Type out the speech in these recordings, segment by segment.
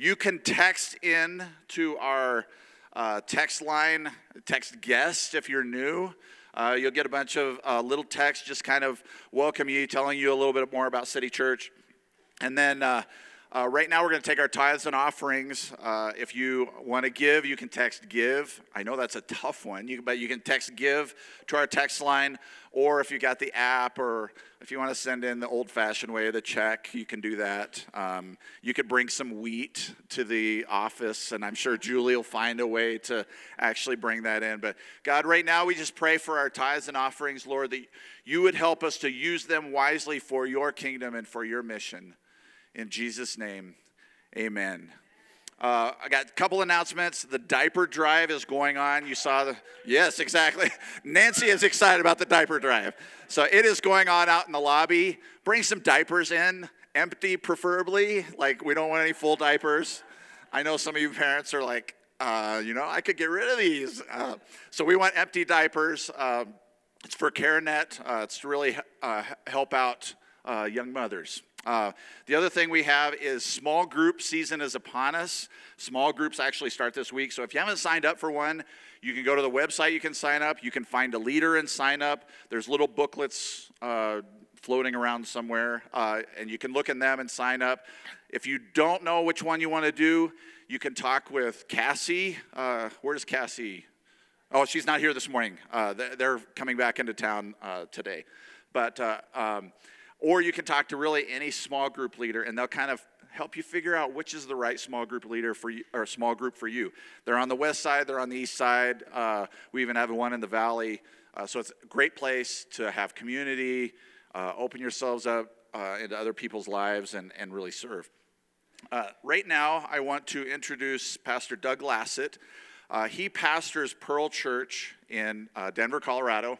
You can text in to our uh, text line, text guest if you're new. Uh, you'll get a bunch of uh, little texts just kind of welcome you, telling you a little bit more about City Church. And then uh, uh, right now, we're going to take our tithes and offerings. Uh, if you want to give, you can text give. I know that's a tough one, you, but you can text give to our text line, or if you got the app, or if you want to send in the old fashioned way, the check, you can do that. Um, you could bring some wheat to the office, and I'm sure Julie will find a way to actually bring that in. But God, right now, we just pray for our tithes and offerings, Lord, that you would help us to use them wisely for your kingdom and for your mission. In Jesus' name, amen. Uh, I got a couple announcements. The diaper drive is going on. You saw the, yes, exactly. Nancy is excited about the diaper drive. So it is going on out in the lobby. Bring some diapers in, empty preferably. Like, we don't want any full diapers. I know some of you parents are like, uh, you know, I could get rid of these. Uh, so we want empty diapers. Um, it's for CareNet. Uh, it's to really uh, help out uh, young mothers. Uh, the other thing we have is small group season is upon us. Small groups actually start this week. So if you haven't signed up for one, you can go to the website, you can sign up. You can find a leader and sign up. There's little booklets uh, floating around somewhere, uh, and you can look in them and sign up. If you don't know which one you want to do, you can talk with Cassie. Uh, where's Cassie? Oh, she's not here this morning. Uh, they're coming back into town uh, today. But um, or you can talk to really any small group leader, and they'll kind of help you figure out which is the right small group leader for you, or small group for you. They're on the west side, they're on the east side. Uh, we even have one in the valley. Uh, so it's a great place to have community, uh, open yourselves up uh, into other people's lives, and, and really serve. Uh, right now, I want to introduce Pastor Doug Lassett. Uh, he pastors Pearl Church in Denver, Colorado.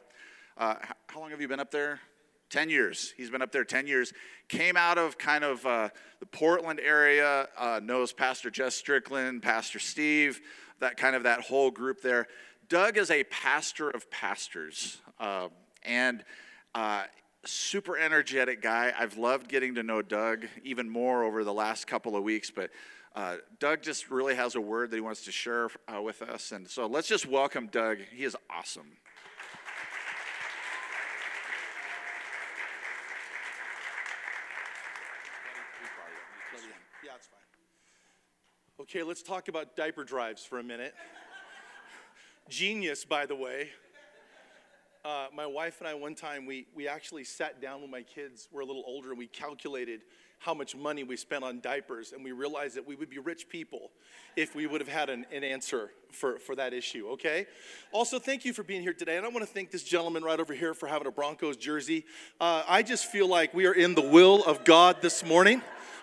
how long have you been up there? 10 years. He's been up there 10 years. Came out of kind of uh, the Portland area, uh, knows Pastor Jess Strickland, Pastor Steve, that kind of that whole group there. Doug is a pastor of pastors uh, and super energetic guy. I've loved getting to know Doug even more over the last couple of weeks, but uh, Doug just really has a word that he wants to share uh, with us. And so let's just welcome Doug. He is awesome. Okay, let's talk about diaper drives for a minute. Genius, by the way. Uh, my wife and I, one time, we, we actually sat down when my kids were a little older and we calculated how much money we spent on diapers, and we realized that we would be rich people if we would have had an, an answer for, for that issue, okay? Also, thank you for being here today. And I want to thank this gentleman right over here for having a Broncos jersey. Uh, I just feel like we are in the will of God this morning.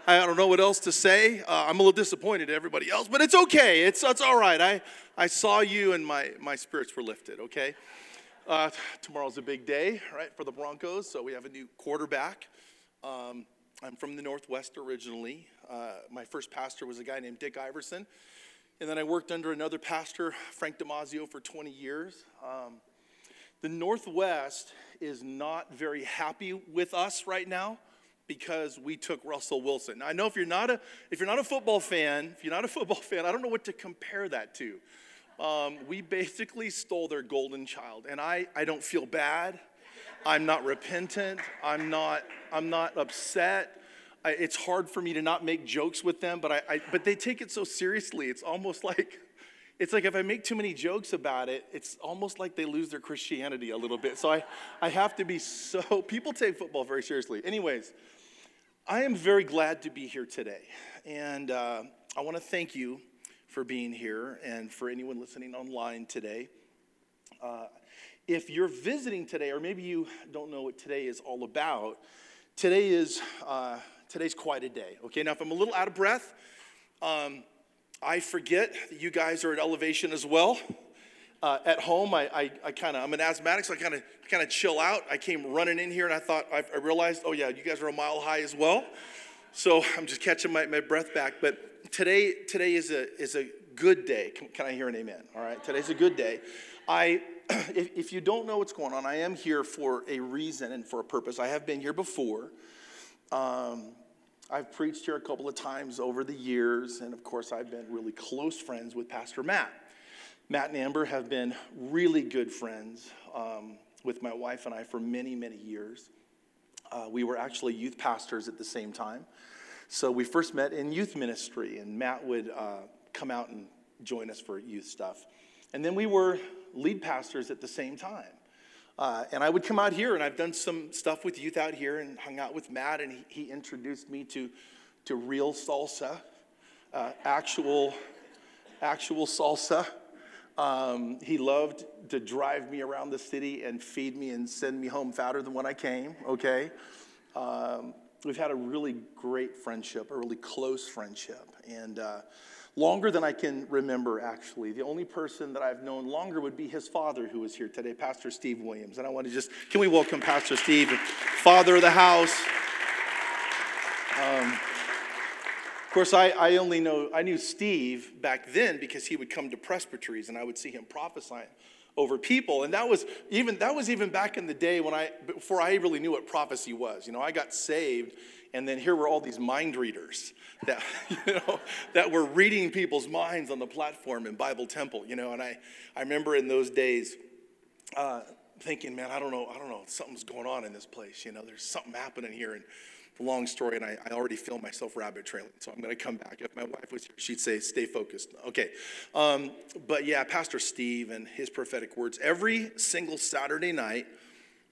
I don't know what else to say. Uh, I'm a little disappointed everybody else, but it's okay. It's, it's all right. I, I saw you and my, my spirits were lifted, okay? Uh, tomorrow's a big day, right, for the Broncos. So we have a new quarterback. Um, I'm from the Northwest originally. Uh, my first pastor was a guy named Dick Iverson. And then I worked under another pastor, Frank Damazio, for 20 years. Um, the Northwest is not very happy with us right now because we took Russell Wilson. Now, I know if you're not a if you're not a football fan, if you're not a football fan, I don't know what to compare that to. Um, we basically stole their golden child, and I I don't feel bad. I'm not repentant. I'm not I'm not upset. I, it's hard for me to not make jokes with them, but I, I but they take it so seriously. It's almost like it's like if I make too many jokes about it, it's almost like they lose their Christianity a little bit. So I, I have to be so, people take football very seriously. Anyways, I am very glad to be here today. And uh, I want to thank you for being here and for anyone listening online today. Uh, if you're visiting today, or maybe you don't know what today is all about, today is uh, today's quite a day. Okay, now if I'm a little out of breath, um, I forget that you guys are at elevation as well. Uh, at home, I, I, I kind of, I'm an asthmatic, so I kind of kind of chill out. I came running in here and I thought, I, I realized, oh yeah, you guys are a mile high as well. So I'm just catching my, my breath back. But today, today is a, is a good day. Can, can I hear an amen? All right, today's a good day. I, if, if you don't know what's going on, I am here for a reason and for a purpose. I have been here before. Um, I've preached here a couple of times over the years, and of course, I've been really close friends with Pastor Matt. Matt and Amber have been really good friends um, with my wife and I for many, many years. Uh, we were actually youth pastors at the same time. So we first met in youth ministry, and Matt would uh, come out and join us for youth stuff. And then we were lead pastors at the same time. Uh, and I would come out here, and I've done some stuff with youth out here and hung out with Matt, and he, he introduced me to, to real salsa, uh, actual, actual salsa. Um, he loved to drive me around the city and feed me and send me home fatter than when I came, okay? Um, we've had a really great friendship, a really close friendship. And uh, longer than I can remember, actually. The only person that I've known longer would be his father, who is here today, Pastor Steve Williams. And I want to just, can we welcome Pastor Steve, father of the house? Um, of course, I, I only know, I knew Steve back then because he would come to presbyteries and I would see him prophesying over people. And that was even that was even back in the day when i before i really knew what prophecy was. You know i got saved and then here were all these mind readers that you know that were reading people's minds on the platform in bible temple you know. And i i remember in those days uh, thinking man i don't know i don't know something's going on in this place you know there's something happening here. And long story, and I, I, already feel myself rabbit trailing, so I'm going to come back. If my wife was here, she'd say, stay focused. Okay. Um, but yeah, Pastor Steve and his prophetic words. Every single Saturday night,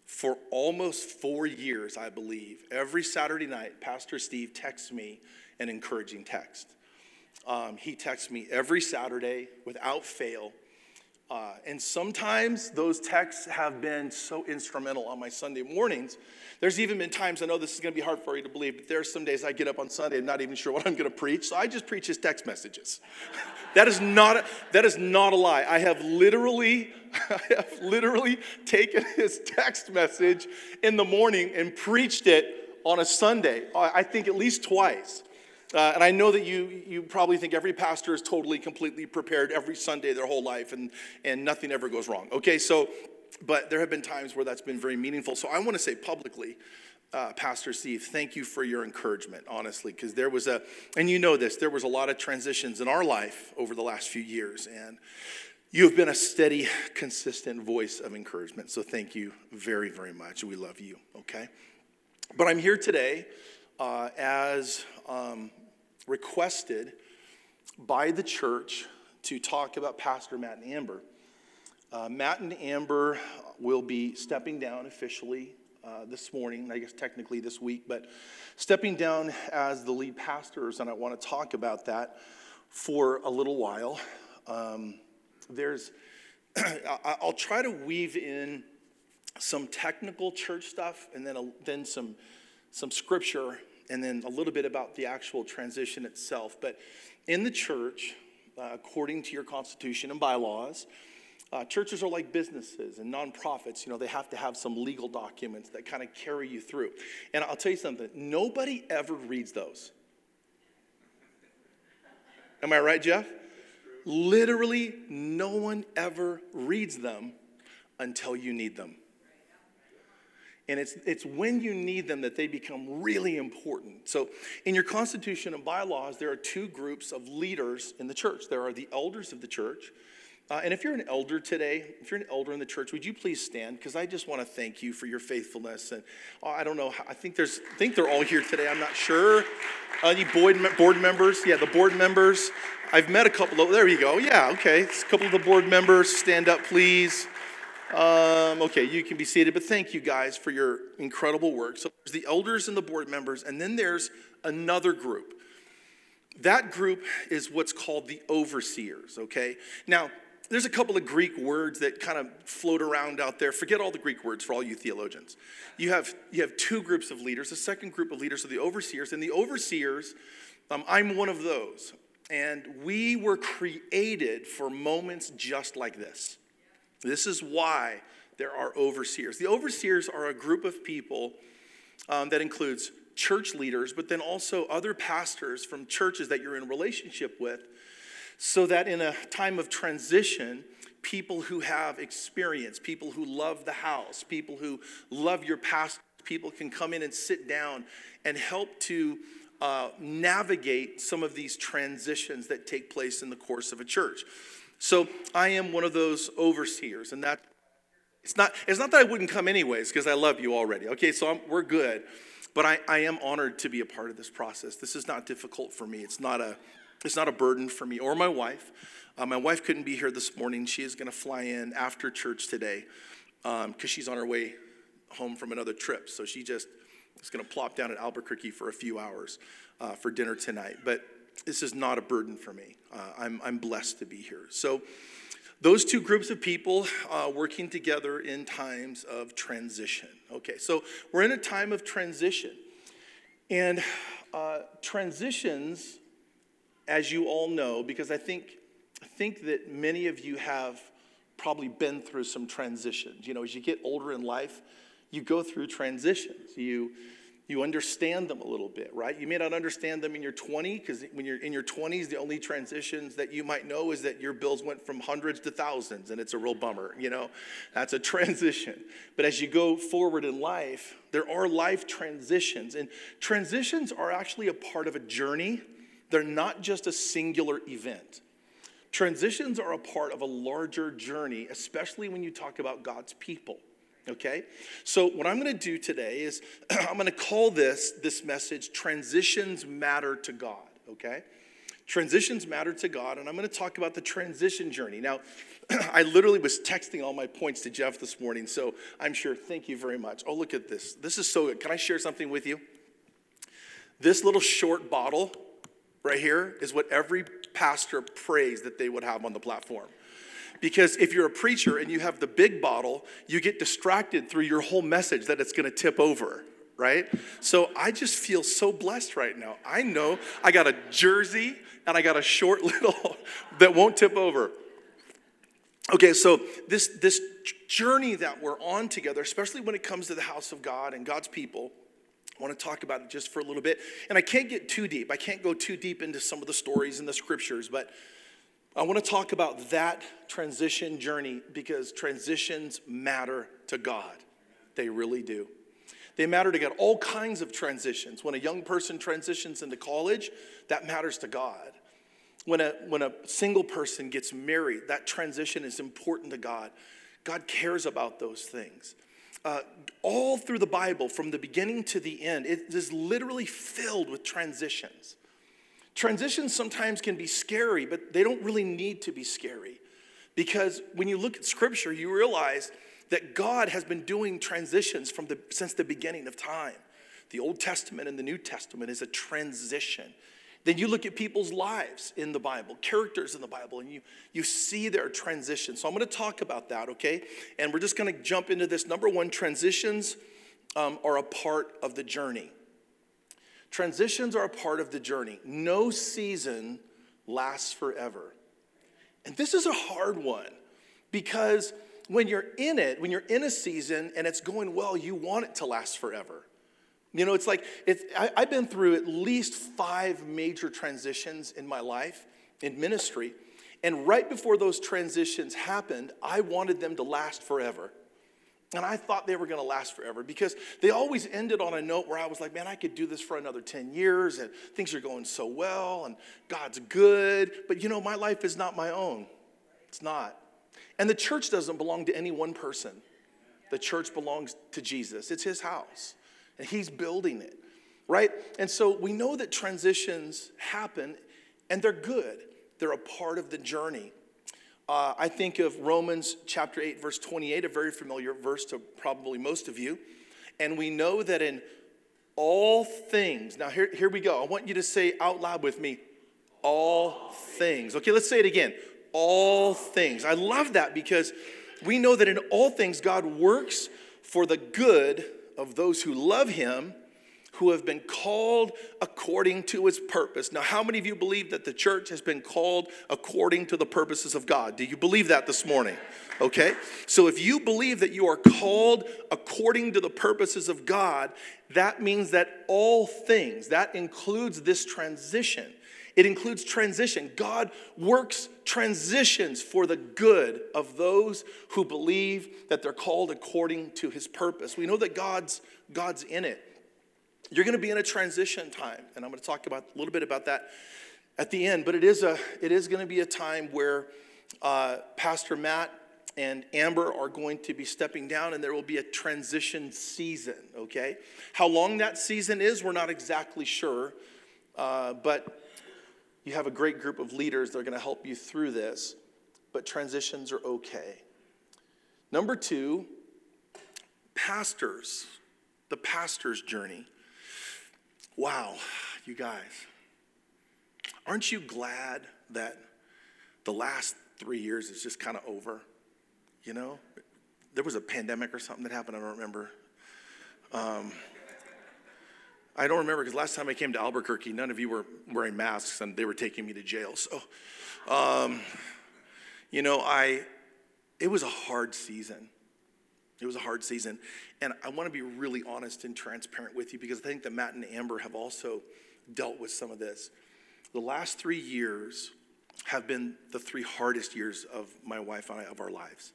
for almost four years, I believe, every Saturday night, Pastor Steve texts me an encouraging text. Um, he texts me every Saturday without fail. Uh, and sometimes those texts have been so instrumental on my Sunday mornings. There's even been times, I know this is going to be hard for you to believe, but there are some days I get up on Sunday and not even sure what I'm going to preach, so I just preach his text messages. that, is not a, that is not a lie. I have literally, I have literally taken his text message in the morning and preached it on a Sunday, I think at least twice. Uh, and I know that you, you probably think every pastor is totally, completely prepared every Sunday their whole life and, and nothing ever goes wrong. Okay, so, but there have been times where that's been very meaningful. So I want to say publicly, uh, Pastor Steve, thank you for your encouragement, honestly, because there was a, and you know this, there was a lot of transitions in our life over the last few years. And you have been a steady, consistent voice of encouragement. So thank you very, very much. We love you, okay? But I'm here today uh, as um, requested by the church to talk about Pastor Matt and Amber. Uh, Matt and Amber will be stepping down officially uh, this morning, I guess technically this week, but stepping down as the lead pastors, and I want to talk about that for a little while. Um, there's, I'll try to weave in some technical church stuff and then, a, then some, some scripture and then a little bit about the actual transition itself. But in the church, uh, according to your constitution and bylaws, uh, churches are like businesses and nonprofits. You know, they have to have some legal documents that kind of carry you through. And I'll tell you something nobody ever reads those. Am I right, Jeff? Literally, no one ever reads them until you need them. And it's, it's when you need them that they become really important. So, in your constitution and bylaws, there are two groups of leaders in the church there are the elders of the church. Uh, and if you're an elder today, if you're an elder in the church, would you please stand? Because I just want to thank you for your faithfulness. And oh, I don't know, I think there's, I think they're all here today. I'm not sure. Uh, any board, board members? Yeah, the board members. I've met a couple of, there you go. Yeah, okay. a couple of the board members. Stand up, please. Um, okay, you can be seated, but thank you guys for your incredible work. So there's the elders and the board members, and then there's another group. That group is what's called the overseers, okay? Now, there's a couple of Greek words that kind of float around out there. Forget all the Greek words for all you theologians. You have, you have two groups of leaders. The second group of leaders are the overseers, and the overseers, um, I'm one of those. And we were created for moments just like this. This is why there are overseers. The overseers are a group of people um, that includes church leaders, but then also other pastors from churches that you're in relationship with, so that in a time of transition, people who have experience, people who love the house, people who love your past, people can come in and sit down and help to uh, navigate some of these transitions that take place in the course of a church. So I am one of those overseers, and that it's not, it's not that I wouldn't come anyways, because I love you already. Okay, so I'm, we're good. But I, I am honored to be a part of this process. This is not difficult for me. It's not a, it's not a burden for me or my wife. Uh, my wife couldn't be here this morning. She is going to fly in after church today because um, she's on her way home from another trip. So she just is going to plop down at Albuquerque for a few hours uh, for dinner tonight. But this is not a burden for me. Uh, I'm, I'm blessed to be here. So those two groups of people uh, working together in times of transition. Okay, so we're in a time of transition. And uh, transitions, as you all know, because I think, I think that many of you have probably been through some transitions. You know, as you get older in life, you go through transitions. You, you understand them a little bit, right? You may not understand them in your 20s, because when you're in your 20s, the only transitions that you might know is that your bills went from hundreds to thousands, and it's a real bummer, you know? That's a transition. But as you go forward in life, there are life transitions, and transitions are actually a part of a journey. They're not just a singular event. Transitions are a part of a larger journey, especially when you talk about God's people okay? So what i'm to do today is i'm to call this this message transitions matter to god okay? Transitions matter to god and i'm to talk about the transition journey. Now i literally was texting all my points to jeff this morning so i'm sure thank you very much. Oh look at this. This is so good. Can i share something with you? This little short bottle right here is what every pastor prays that they would have on the platform because if you're a preacher and you have the big bottle, you get distracted through your whole message that it's going to tip over, right? So I just feel so blessed right now. I know I got a jersey and I got a short little that won't tip over. Okay, so this this journey that we're on together, especially when it comes to the house of God and God's people, I want to talk about it just for a little bit. And I can't get too deep. I can't go too deep into some of the stories in the scriptures, but I want to talk about that transition journey because transitions matter to God. They really do. They matter to God. All kinds of transitions. When a young person transitions into college, that matters to God. When a, when a single person gets married, that transition is important to God. God cares about those things. Uh, all through the Bible, from the beginning to the end, it is literally filled with transitions. Transitions sometimes can be scary, but they don't really need to be scary. Because when you look at scripture, you realize that God has been doing transitions from the, since the beginning of time. The Old Testament and the New Testament is a transition. Then you look at people's lives in the Bible, characters in the Bible, and you, you see their transition. So I'm going to talk about that, okay? And we're just going to jump into this. Number one, transitions um, are a part of the journey. Transitions are a part of the journey. No season lasts forever. And this is a hard one because when you're in it, when you're in a season and it's going well, you want it to last forever. You know, it's like it's, I, I've been through at least five major transitions in my life in ministry. And right before those transitions happened, I wanted them to last forever. And I thought they were going to last forever because they always ended on a note where I was like, man, I could do this for another 10 years and things are going so well and God's good. But you know, my life is not my own. It's not. And the church doesn't belong to any one person, the church belongs to Jesus. It's his house and he's building it, right? And so we know that transitions happen and they're good, they're a part of the journey. Uh, I think of Romans chapter 8, verse 28, a very familiar verse to probably most of you. And we know that in all things, now here, here we go. I want you to say out loud with me, all things. Okay, let's say it again. All things. I love that because we know that in all things, God works for the good of those who love Him who have been called according to his purpose. Now, how many of you believe that the church has been called according to the purposes of God? Do you believe that this morning? Okay? So, if you believe that you are called according to the purposes of God, that means that all things, that includes this transition. It includes transition. God works transitions for the good of those who believe that they're called according to his purpose. We know that God's God's in it. You're going to be in a transition time, and I'm going to talk about a little bit about that at the end. But it is a it is going to be a time where uh, Pastor Matt and Amber are going to be stepping down, and there will be a transition season. Okay, how long that season is, we're not exactly sure, uh, but you have a great group of leaders that are going to help you through this. But transitions are okay. Number two, pastors, the pastor's journey. Wow, you guys, aren't you glad that the last three years is just kind of over? You know, there was a pandemic or something that happened, I don't remember. Um, I don't remember because last time I came to Albuquerque, none of you were wearing masks and they were taking me to jail. So, um, you know, I, it was a hard season. It was a hard season. And I want to be really honest and transparent with you because I think that Matt and Amber have also dealt with some of this. The last three years have been the three hardest years of my wife and I of our lives.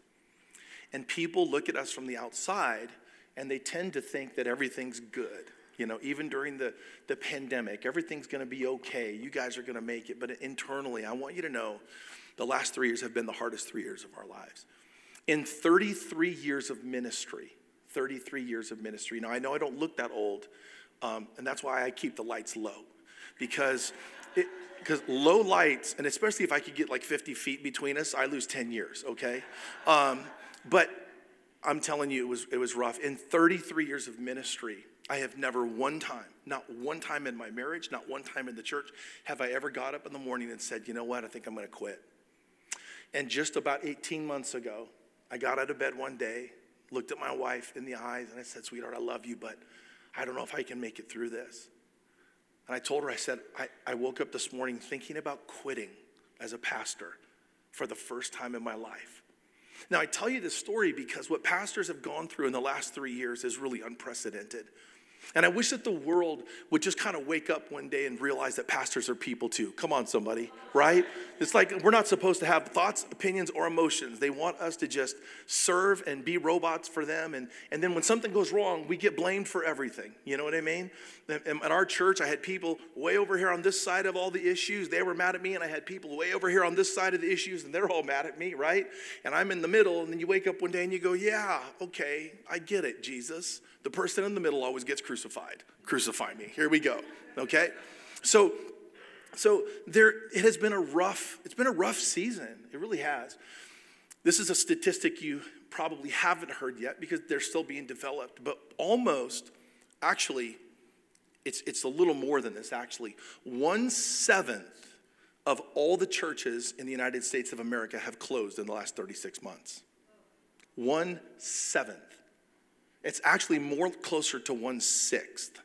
And people look at us from the outside and they tend to think that everything's good. You know, even during the, the pandemic, everything's gonna be okay. You guys are gonna make it. But internally, I want you to know the last three years have been the hardest three years of our lives. In 33 years of ministry, 33 years of ministry. Now, I know I don't look that old, um, and that's why I keep the lights low, because because low lights, and especially if I could get like 50 feet between us, I lose 10 years. Okay, um, but I'm telling you, it was it was rough. In 33 years of ministry, I have never one time, not one time in my marriage, not one time in the church, have I ever got up in the morning and said, you know what, I think I'm to quit. And just about 18 months ago, I got out of bed one day, looked at my wife in the eyes, and I said, Sweetheart, I love you, but I don't know if I can make it through this. And I told her, I said, I, I woke up this morning thinking about quitting as a pastor for the first time in my life. Now, I tell you this story because what pastors have gone through in the last three years is really unprecedented. And I wish that the world would just kind of wake up one day and realize that pastors are people too. Come on, somebody, right? It's like we're not supposed to have thoughts, opinions, or emotions. They want us to just serve and be robots for them. And, and then when something goes wrong, we get blamed for everything. You know what I mean? In our church, I had people way over here on this side of all the issues. They were mad at me. And I had people way over here on this side of the issues, and they're all mad at me, right? And I'm in the middle. And then you wake up one day and you go, Yeah, okay, I get it, Jesus. The person in the middle always gets crucified. Crucify me. Here we go. Okay? So so there it has been a rough it's been a rough season. It really has. This is a statistic you probably haven't heard yet because they're still being developed, but almost actually it's it's a little more than this actually. One seventh of all the churches in the United States of America have closed in the last 36 months. One seventh. It's actually more closer to one sixth.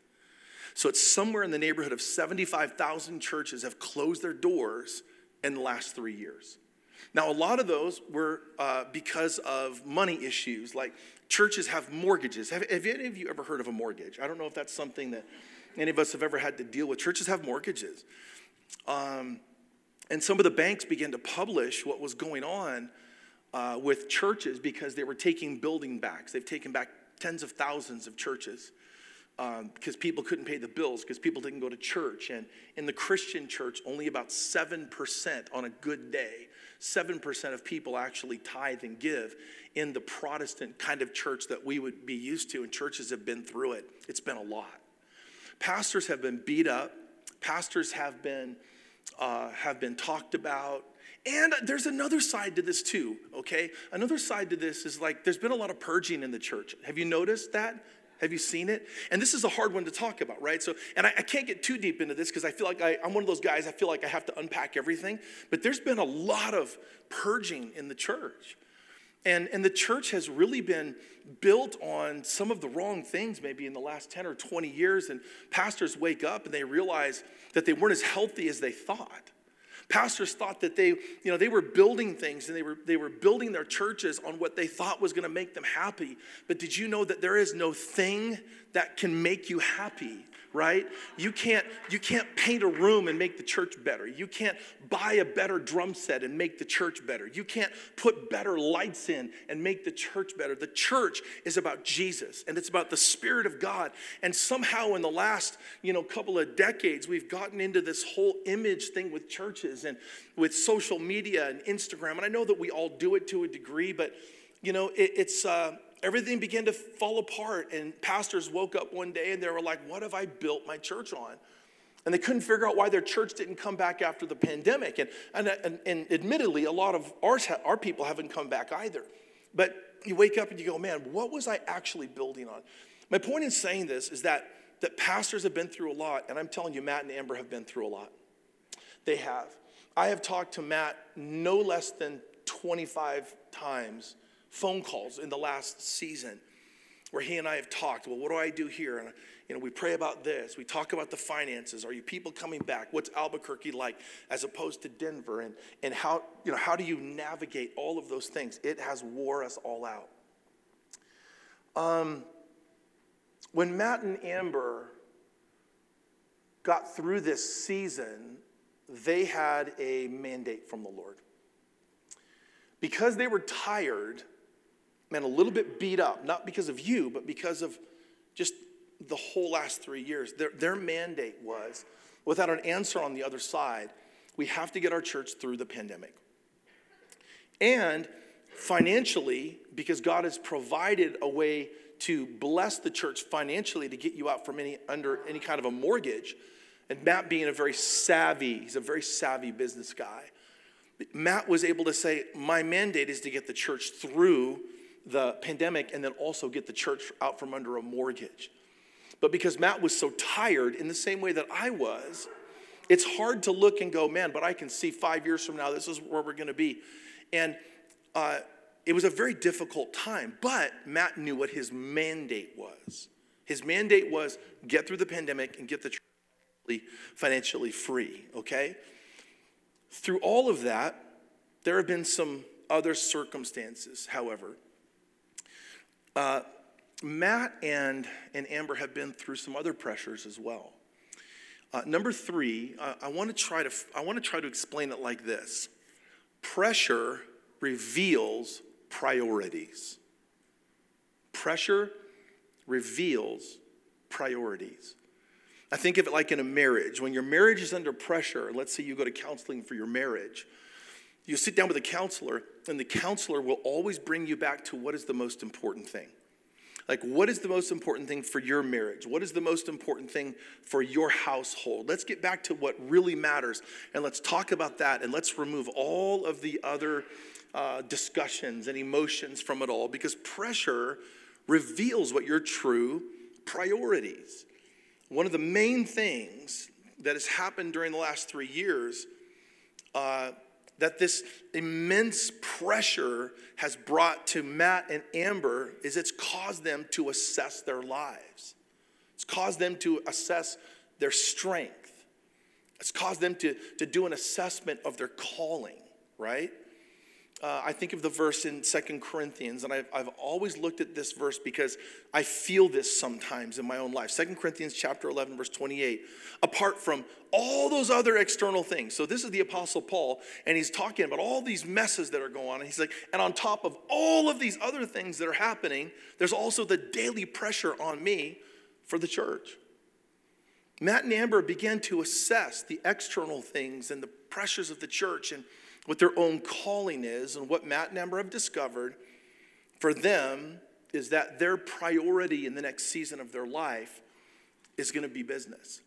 So it's somewhere in the neighborhood of 75,000 churches have closed their doors in the last three years. Now, a lot of those were uh, because of money issues, like churches have mortgages. Have, have any of you ever heard of a mortgage? I don't know if that's something that any of us have ever had to deal with. Churches have mortgages. Um, and some of the banks began to publish what was going on uh, with churches because they were taking building backs. They've taken back tens of thousands of churches um, because people couldn't pay the bills because people didn't go to church. And in the Christian church, only about 7% on a good day, 7% of people actually tithe and give. In the Protestant kind of church that we would be used to, and churches have been through it, it's been a lot. Pastors have been beat up, pastors have been, uh, have been talked about. And there's another side to this too, okay? Another side to this is like there's been a lot of purging in the church. Have you noticed that? Have you seen it? And this is a hard one to talk about, right? So, and I, I can't get too deep into this because I feel like I, I'm one of those guys, I feel like I have to unpack everything. But there's been a lot of purging in the church. And, and the church has really been built on some of the wrong things maybe in the last 10 or 20 years. And pastors wake up and they realize that they weren't as healthy as they thought. Pastors thought that they, you know, they were building things and they were, they were building their churches on what they thought was going to make them happy. But did you know that there is no thing that can make you happy right? You can't you can't paint a room and make the church better. You can't buy a better drum set and make the church better. You can't put better lights in and make the church better. The church is about Jesus and it's about the spirit of God. And somehow in the last, you know, couple of decades we've gotten into this whole image thing with churches and with social media and Instagram. And I know that we all do it to a degree, but you know, it, it's uh, everything began to fall apart. And pastors woke up one day and they were like, What have I built my church on? And they couldn't figure out why their church didn't come back after the pandemic. And, and, and, and admittedly, a lot of ours, our people haven't come back either. But you wake up and you go, Man, what was I actually building on? My point in saying this is that, that pastors have been through a lot. And I'm telling you, Matt and Amber have been through a lot. They have. I have talked to Matt no less than 25 times phone calls in the last season where he and I have talked. Well, what do I do here? And you know, we pray about this. We talk about the finances. Are you people coming back? What's Albuquerque like as opposed to Denver? And and how you know how do you navigate all of those things? It has wore us all out. Um, when Matt and Amber got through this season, they had a mandate from the Lord. Because they were tired, man, a little bit beat up, not because of you, but because of just the whole last three years. Their, their mandate was without an answer on the other side, we have to get our church through the pandemic. And financially, because God has provided a way to bless the church financially to get you out from any under any kind of a mortgage. And Matt being a very savvy, he's a very savvy business guy. Matt was able to say, My mandate is to get the church through the pandemic and then also get the church out from under a mortgage. But because Matt was so tired in the same way that I was, it's hard to look and go, man, but I can see five years from now, this is where we're gonna be. And uh, it was a very difficult time, but Matt knew what his mandate was. His mandate was get through the pandemic and get the church financially free, okay? Through all of that, there have been some other circumstances, however, uh, Matt and, and Amber have been through some other pressures as well. Uh, number three, I want to try to I want to try to explain it like this: pressure reveals priorities. Pressure reveals priorities. I think of it like in a marriage. When your marriage is under pressure, let's say you go to counseling for your marriage, you sit down with a counselor, and the counselor will always bring you back to what is the most important thing. Like, what is the most important thing for your marriage? What is the most important thing for your household? Let's get back to what really matters and let's talk about that and let's remove all of the other uh, discussions and emotions from it all because pressure reveals what your true priorities. One of the main things that has happened during the last three years uh, that this immense pressure has brought to Matt and Amber is it's caused them to assess their lives. It's caused them to assess their strength. It's caused them to, to do an assessment of their calling, right? Uh, I think of the verse in Second Corinthians, and I've, I've always looked at this verse because I feel this sometimes in my own life. Second Corinthians chapter 11, verse 28. Apart from all those other external things. So this is the Apostle Paul, and he's talking about all these messes that are going on. And he's like, and on top of all of these other things that are happening, there's also the daily pressure on me for the church. Matt and Amber began to assess the external things and the pressures of the church and what their own calling is and what Matt and Amber have discovered for them is that their priority in the next season of their life is going to be business.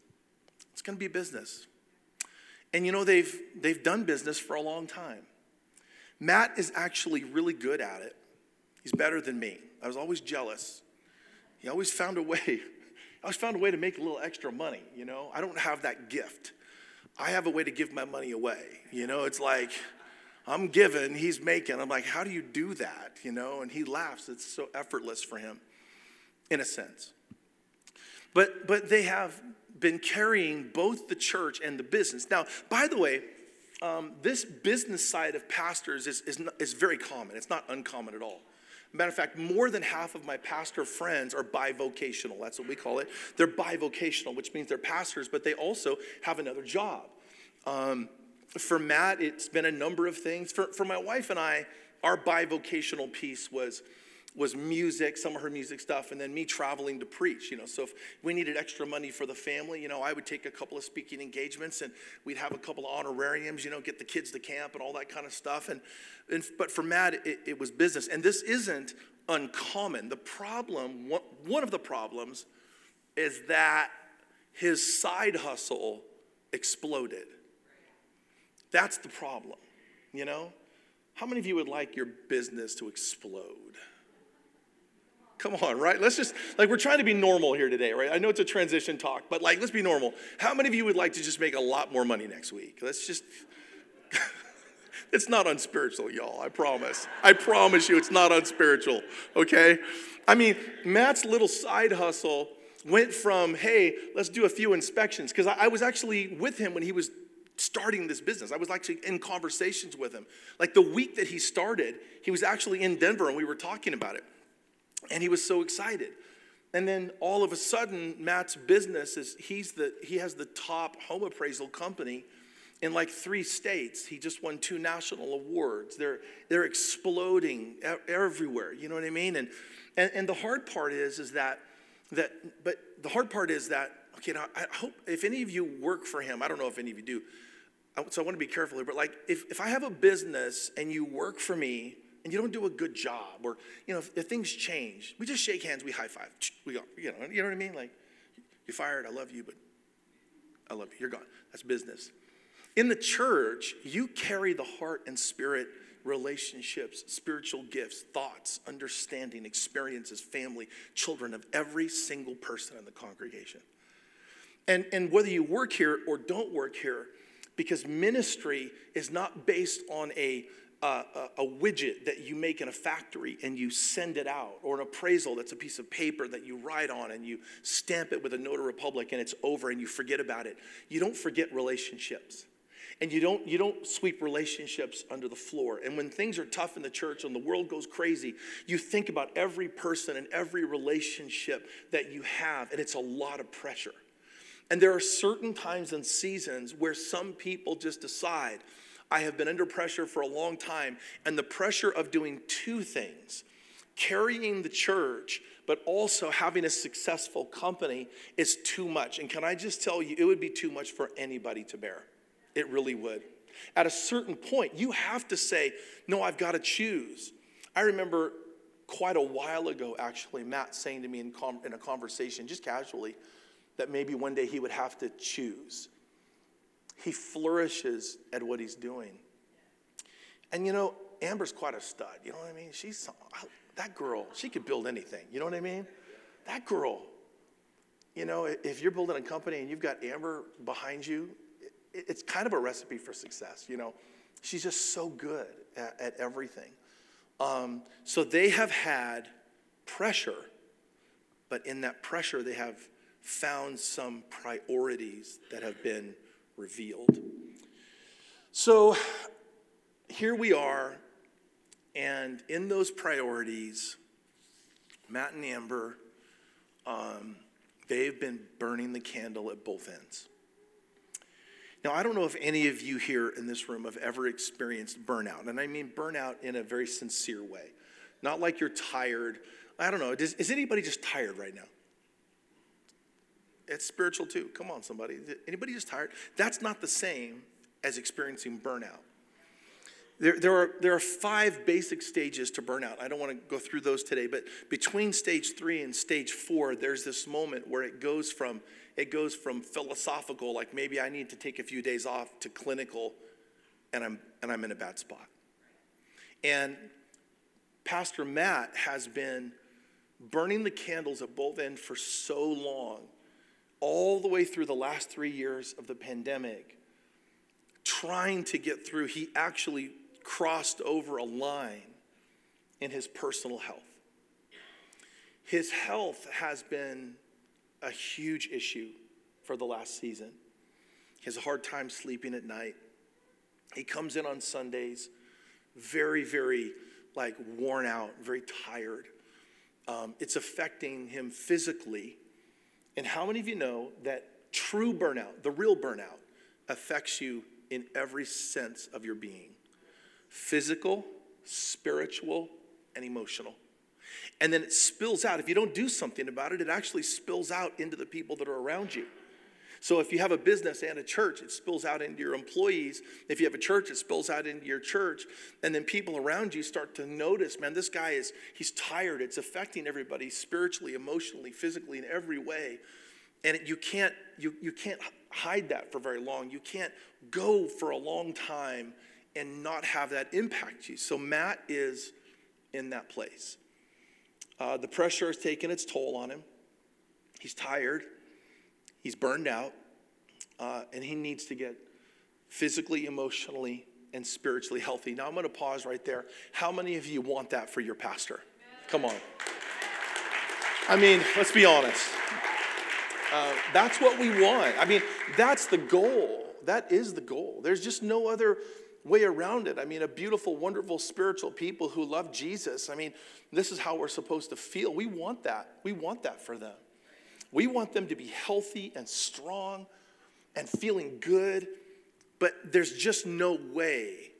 It's going to be business. And you know, they've, they've done business for a long time. Matt is actually really good at it. He's better than me. I was always jealous. He always found a way. I always found a way to make a little extra money, you know? I don't have that gift. I have a way to give my money away. You know, it's like I'm giving, he's making. I'm like, how do you do that? You know, and he laughs. It's so effortless for him, in a sense. But but they have been carrying both the church and the business. Now, by the way, um, this business side of pastors is, is, is very common. It's not uncommon at all. Matter of fact, more than half of my pastor friends are bivocational. That's what we call it. They're bivocational, which means they're pastors, but they also have another job. Um, for Matt, it's been a number of things. For, for my wife and I, our bivocational piece was was music, some of her music stuff, and then me traveling to preach. You know, so if we needed extra money for the family, you know, I would take a couple of speaking engagements, and we'd have a couple of honorariums. You know, get the kids to camp and all that kind of stuff. And, and but for Matt, it, it was business, and this isn't uncommon. The problem, one of the problems, is that his side hustle exploded. That's the problem, you know? How many of you would like your business to explode? Come on, right? Let's just, like, we're trying to be normal here today, right? I know it's a transition talk, but like, let's be normal. How many of you would like to just make a lot more money next week? Let's just, it's not unspiritual, y'all, I promise. I promise you it's not unspiritual, okay? I mean, Matt's little side hustle went from, hey, let's do a few inspections, because I, I was actually with him when he was starting this business. I was actually in conversations with him. Like the week that he started, he was actually in Denver and we were talking about it. And he was so excited. And then all of a sudden, Matt's business is he's the he has the top home appraisal company in like three states. He just won two national awards. They're they're exploding everywhere. You know what I mean? And and, and the hard part is is that that but the hard part is that okay. Now I hope if any of you work for him, I don't know if any of you do. So I want to be careful here. But like if if I have a business and you work for me and you don't do a good job, or you know, if, if, things change, we just shake hands, we high five, we go, you know, you know what I mean? Like, you're fired, I love you, but I love you, you're gone. That's business. In the church, you carry the heart and spirit relationships, spiritual gifts, thoughts, understanding, experiences, family, children of every single person in the congregation. And, and whether you work here or don't work here, because ministry is not based on a a, a, widget that you make in a factory and you send it out, or an appraisal that's a piece of paper that you write on and you stamp it with a notary public and it's over and you forget about it. You don't forget relationships. And you don't, you don't sweep relationships under the floor. And when things are tough in the church and the world goes crazy, you think about every person and every relationship that you have, and it's a lot of pressure. And there are certain times and seasons where some people just decide, I have been under pressure for a long time, and the pressure of doing two things carrying the church, but also having a successful company is too much. And can I just tell you, it would be too much for anybody to bear. It really would. At a certain point, you have to say, No, I've got to choose. I remember quite a while ago, actually, Matt saying to me in, com- in a conversation, just casually, that maybe one day he would have to choose he flourishes at what he's doing. And you know, Amber's quite a stud. You know what I mean? She's that girl. She could build anything. You know what I mean? That girl. You know, if you're building a company and you've got Amber behind you, it's kind of a recipe for success. You know, she's just so good at, at everything. Um, so they have had pressure, but in that pressure, they have found some priorities that have been revealed. So here we are, and in those priorities, Matt and Amber, um, they've been burning the candle at both ends. Now, I don't know if any of you here in this room have ever experienced burnout, and I mean burnout in a very sincere way. Not like you're tired. I don't know. Is, is anybody just tired right now? It's spiritual too. Come on, somebody. Anybody just tired? That's not the same as experiencing burnout. There, there, are, there are five basic stages to burnout. I don't want to go through those today, but between stage three and stage four, there's this moment where it goes from it goes from philosophical, like maybe I need to take a few days off, to clinical, and I'm and I'm in a bad spot. And Pastor Matt has been burning the candles at both ends for so long all the way through the last three years of the pandemic, trying to get through, he actually crossed over a line in his personal health. His health has been a huge issue for the last season. He has a hard time sleeping at night. He comes in on Sundays very, very like worn out, very tired. Um, it's affecting him physically. And how many of you know that true burnout, the real burnout, affects you in every sense of your being physical, spiritual, and emotional? And then it spills out. If you don't do something about it, it actually spills out into the people that are around you. So if you have a business and a church, it spills out into your employees. If you have a church, it spills out into your church. And then people around you start to notice, man, this guy is, he's tired. It's affecting everybody spiritually, emotionally, physically, in every way. And you can't, you, you can't hide that for very long. You can't go for a long time and not have that impact you. So Matt is in that place. Uh, the pressure has taken its toll on him. He's tired. He's burned out. Uh, and he needs to get physically, emotionally, and spiritually healthy. Now, I'm going to pause right there. How many of you want that for your pastor? Come on. I mean, let's be honest. Uh, that's what we want. I mean, that's the goal. That is the goal. There's just no other way around it. I mean, a beautiful, wonderful, spiritual people who love Jesus. I mean, this is how we're supposed to feel. We want that. We want that for them. We want them to be healthy and strong and feeling good, but there's just no way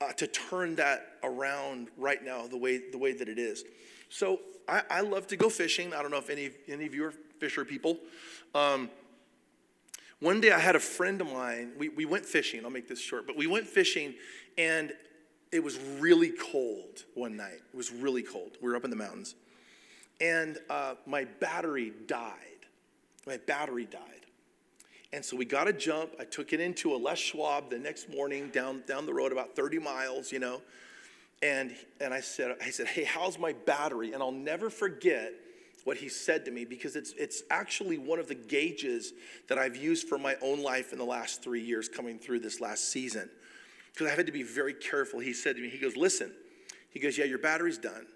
uh, to turn that around right now the way, the way that it is. So I, I love to go fishing. I don't know if any, any of you are fisher people. Um, one day I had a friend of mine, we, we went fishing, I'll make this short, but we went fishing and it was really cold one night. It was really cold. We were up in the mountains. And uh, my battery died. My battery died. And so we got a jump. I took it into a Les Schwab the next morning down, down the road about 30 miles, you know. And, and I, said, I said, hey, how's my battery? And I'll never forget what he said to me because it's, it's actually one of the gauges that I've used for my own life in the last three years coming through this last season. Because I had to be very careful. He said to me, he goes, listen, he goes, yeah, your battery's done.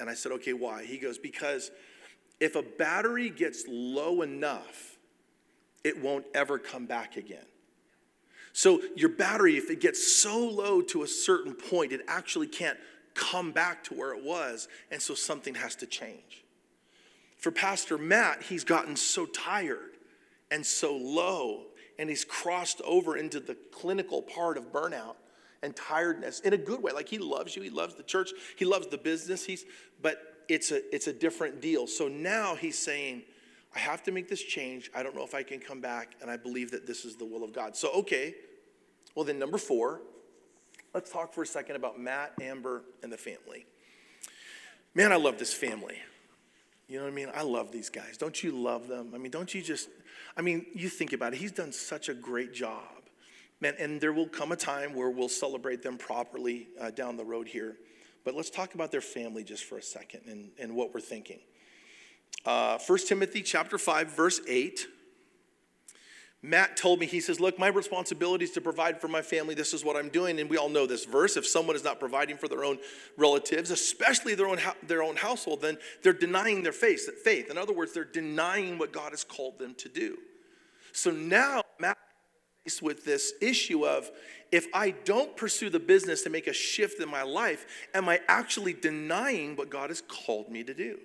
And I said, okay, why? He goes, because if a battery gets low enough, it won't ever come back again. So, your battery, if it gets so low to a certain point, it actually can't come back to where it was. And so, something has to change. For Pastor Matt, he's gotten so tired and so low, and he's crossed over into the clinical part of burnout and tiredness in a good way. Like he loves you, he loves the church, he loves the business. He's, but it's a, it's a different deal. So now he's saying, I have to make this change. I don't know if I can come back, and I believe that this is the will of God. So, okay, well, then, number four, let's talk for a second about Matt, Amber, and the family. Man, I love this family. You know what I mean? I love these guys. Don't you love them? I mean, don't you just, I mean, you think about it. He's done such a great job. Man, and there will come a time where we'll celebrate them properly uh, down the road here. But let's talk about their family just for a second and, and what we're thinking. Uh, 1 Timothy chapter 5, verse 8. Matt told me, he says, Look, my responsibility is to provide for my family. This is what I'm doing. And we all know this verse. If someone is not providing for their own relatives, especially their own, their own household, then they're denying their faith. faith. In other words, they're denying what God has called them to do. So now, Matt faced with this issue of if I don't pursue the business to make a shift in my life, am I actually denying what God has called me to do?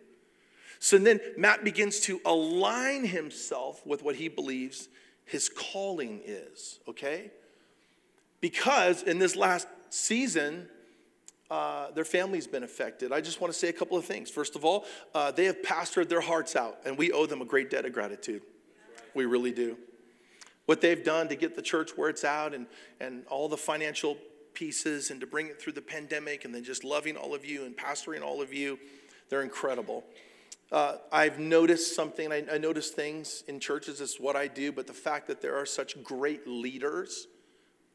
So then Matt begins to align himself with what he believes his calling is, okay? Because in this last season, uh, their family's been affected. I just want to say a couple of things. First of all, uh, they have pastored their hearts out, and we owe them a great debt of gratitude. We really do. What they've done to get the church where it's at, and, and all the financial pieces, and to bring it through the pandemic, and then just loving all of you and pastoring all of you, they're incredible. Uh, I've noticed something, I, I notice things in churches, it's what I do, but the fact that there are such great leaders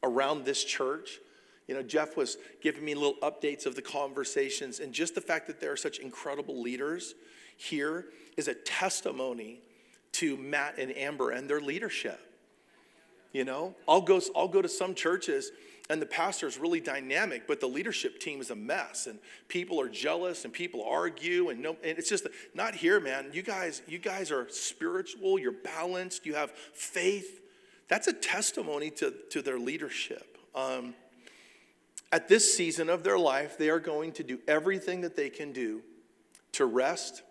around this church. You know, Jeff was giving me little updates of the conversations, and just the fact that there are such incredible leaders here is a testimony to Matt and Amber and their leadership. You know, I'll go, I'll go to some churches and the pastor is really dynamic, but the leadership team is a mess, and people are jealous, and people argue, and no, and it's just not here, man. You guys, you guys are spiritual, you're balanced, you have faith. That's a testimony to, to their leadership. Um, at this season of their life, they are going to do everything that they can do to rest.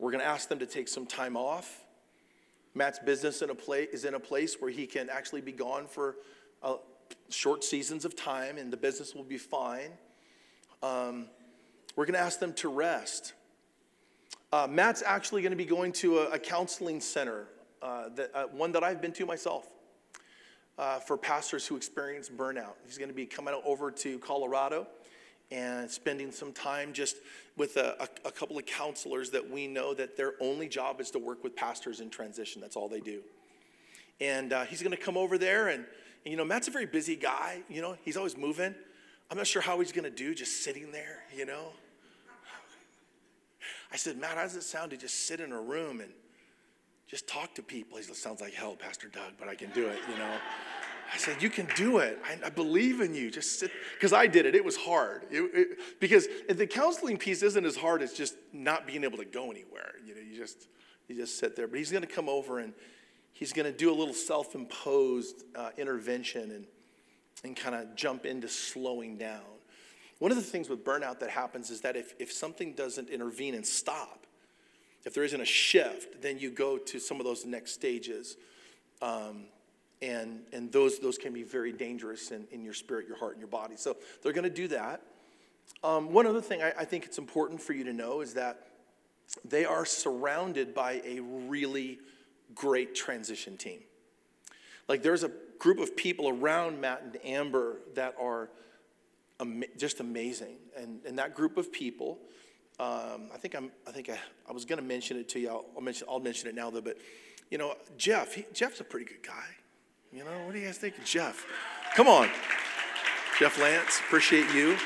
We're going to ask them to take some time off. Matt's business in a is in a place where he can actually be gone for uh, short seasons of time, and the business will be fine. Um, we're going to ask them to rest. Uh, Matt's actually going to be going to a, a counseling center, uh, that, uh, one that I've been to myself, uh, for pastors who experience burnout. He's going to be coming over to Colorado and spending some time just with a, a, a, couple of counselors that we know that their only job is to work with pastors in transition. That's all they do. And uh, he's going to come over there, and, and, you know, Matt's a very busy guy. You know, he's always moving. I'm not sure how he's going to do just sitting there, you know. I said, Matt, how does it sound to just sit in a room and just talk to people? He sounds like hell, Pastor Doug, but I can do it, you know. I said, You can do it. I, I believe in you. Just sit. Because I did it. It was hard. It, it, because the counseling piece isn't as hard as just not being able to go anywhere. You know, you just, you just sit there. But he's going to come over and he's going to do a little self imposed uh, intervention and, and kind of jump into slowing down. One of the things with burnout that happens is that if, if something doesn't intervene and stop, if there isn't a shift, then you go to some of those next stages. Um, and, and those, those can be very dangerous in, in your spirit, your heart, and your body. So they're going to do that. Um, one other thing I, I think it's important for you to know is that they are surrounded by a really great transition team. Like there's a group of people around Matt and Amber that are am- just amazing, and and that group of people, um, I think I'm I think I, I was going to mention it to you. I'll, I'll, mention I'll mention it now though, but you know Jeff, he, Jeff's a pretty good guy. You know, what do you guys think Jeff? Come on. Jeff Lance, appreciate you.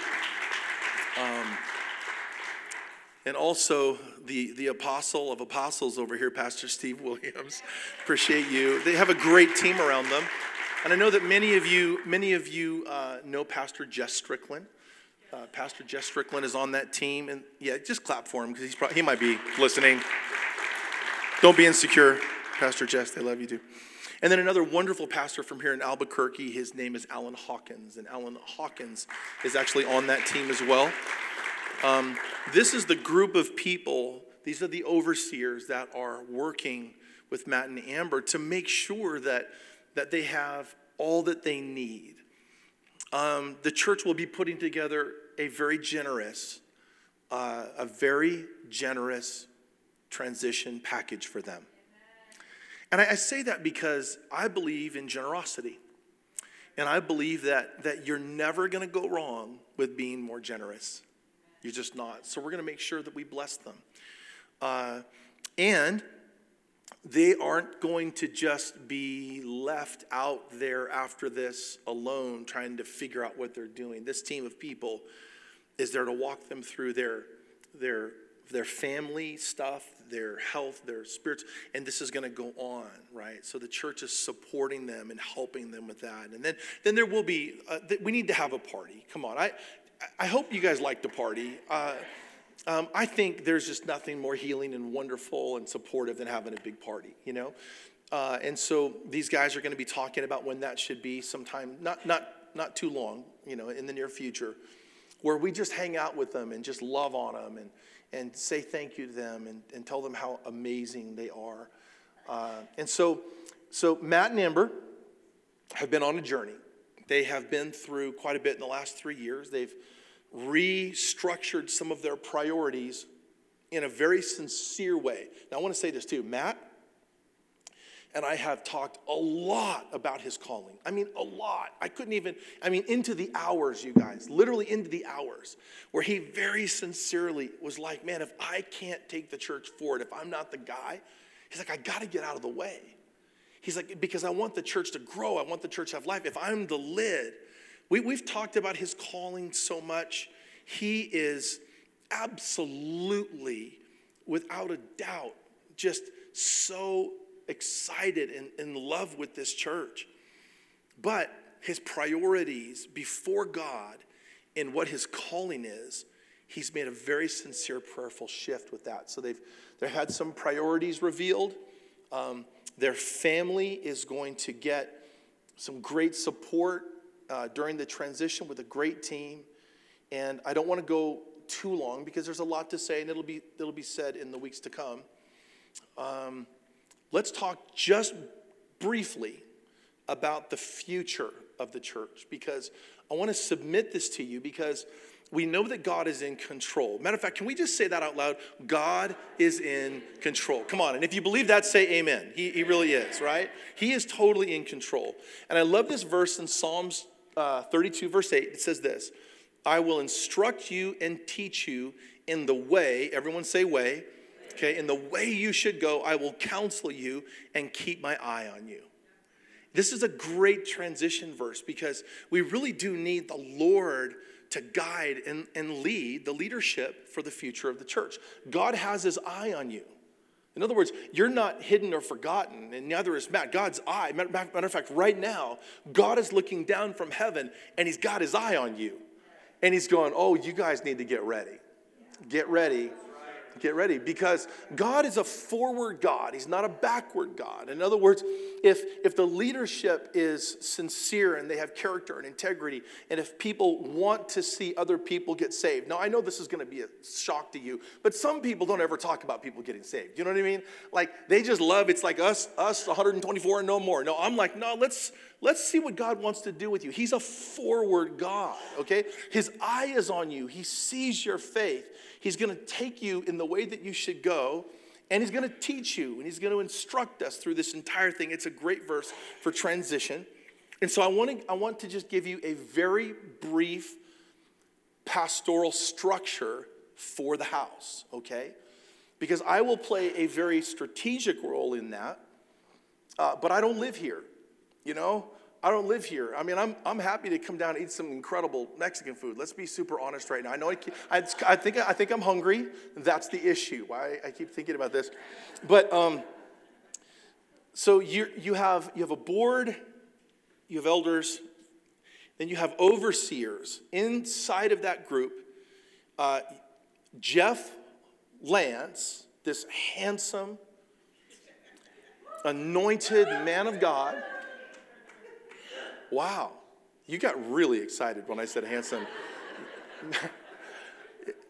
Um, and also the, the apostle of apostles over here, Pastor Steve Williams. Appreciate you. They have a great team around them. And I know that many of you, many of you uh, know Pastor Jess Strickland. Uh, Pastor Jess Strickland is on that team. And yeah, just clap for him because he's he might be listening. Don't be insecure, Pastor Jess. They love you too. And then another wonderful pastor from here in Albuquerque, his name is Alan Hawkins. And Alan Hawkins is actually on that team as well. Um, this is the group of people, these are the overseers that are working with Matt and Amber to make sure that, that they have all that they need. Um, the church will be putting together a very generous, uh, a very generous transition package for them. And I, I say that because I believe in generosity. And I believe that, that you're never going to go wrong with being more generous. You're just not. So we're going to make sure that we bless them. Uh, and they aren't going to just be left out there after this alone trying to figure out what they're doing. This team of people is there to walk them through their, their their family stuff, their health, their spirits, and this is going to go on, right? So the church is supporting them and helping them with that. And then, then there will be, uh, th- we need to have a party. Come on. I, I hope you guys like to party. Uh, um, I think there's just nothing more healing and wonderful and supportive than having a big party, you know? Uh, and so these guys are going to be talking about when that should be sometime, not, not, not too long, you know, in the near future, where we just hang out with them and just love on them and, and say thank you to them and, and tell them how amazing they are. Uh, and so, so Matt and Amber have been on a journey. They have been through quite a bit in the last three years. They've restructured some of their priorities in a very sincere way. Now, I want to say this too. Matt and I have talked a lot about his calling. I mean, a lot. I couldn't even, I mean, into the hours, you guys, literally into the hours, where he very sincerely was like, man, if I can't take the church forward, if I'm not the guy, he's like, I got to get out of the way. He's like, because I want the church to grow, I want the church to have life. If I'm the lid, we, we've talked about his calling so much. He is absolutely, without a doubt, just so excited and in love with this church. But his priorities before God and what his calling is, he's made a very sincere, prayerful shift with that. So they've they had some priorities revealed. Um, their family is going to get some great support uh, during the transition with a great team. And I don't want to go too long because there's a lot to say and it'll be, it'll be said in the weeks to come. Um, let's talk just briefly about the future of the church because I want to submit this to you because we know that God is in control. Matter of fact, can we just say that out loud? God is in control. Come on. And if you believe that, say amen. He, he really is, right? He is totally in control. And I love this verse in Psalms uh, 32, verse 8. It says this I will instruct you and teach you in the way, everyone say way, okay, in the way you should go. I will counsel you and keep my eye on you. This is a great transition verse because we really do need the Lord to guide and, and lead the leadership for the future of the church. God has his eye on you. In other words, you're not hidden or forgotten, and neither is Matt. God's eye, matter of fact, right now, God is looking down from heaven and he's got his eye on you. And he's going, Oh, you guys need to get ready. Get ready get ready because God is a forward God. He's not a backward God. In other words, if, if the leadership is sincere and they have character and integrity, and if people want to see other people get saved. Now, I know this is going to be a shock to you, but some people don't ever talk about people getting saved. You know what I mean? Like they just love it's like us, us 124 and no more. No, I'm like, no, let's let's see what God wants to do with you. He's a forward God, okay? His eye is on you. He sees your faith. He's going to take you in the way that you should go, and He's going to teach you, and He's going to instruct us through this entire thing. It's a great verse for transition. And so I want to, I want to just give you a very brief pastoral structure for the house, okay? Because I will play a very strategic role in that, uh, but I don't live here, you know? I don't live here. I mean, I'm, I'm happy to come down and eat some incredible Mexican food. Let's be super honest right now. I know I, I, I think, I think I'm hungry. That's the issue. Why I keep thinking about this. But um, so you, you, have, you have a board, you have elders, then you have overseers. Inside of that group, uh, Jeff Lance, this handsome, anointed man of God Wow, you got really excited when I said handsome.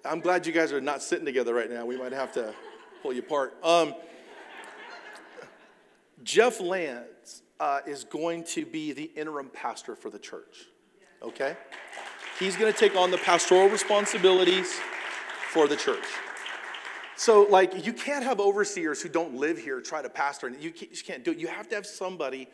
I'm glad you guys are not sitting together right now. We might have to pull you apart. Um, Jeff Lance uh, is going to be the interim pastor for the church. Okay? He's going to take on the pastoral responsibilities for the church. So, like, you can't have overseers who don't live here try to pastor, and you can't do it. You have to have somebody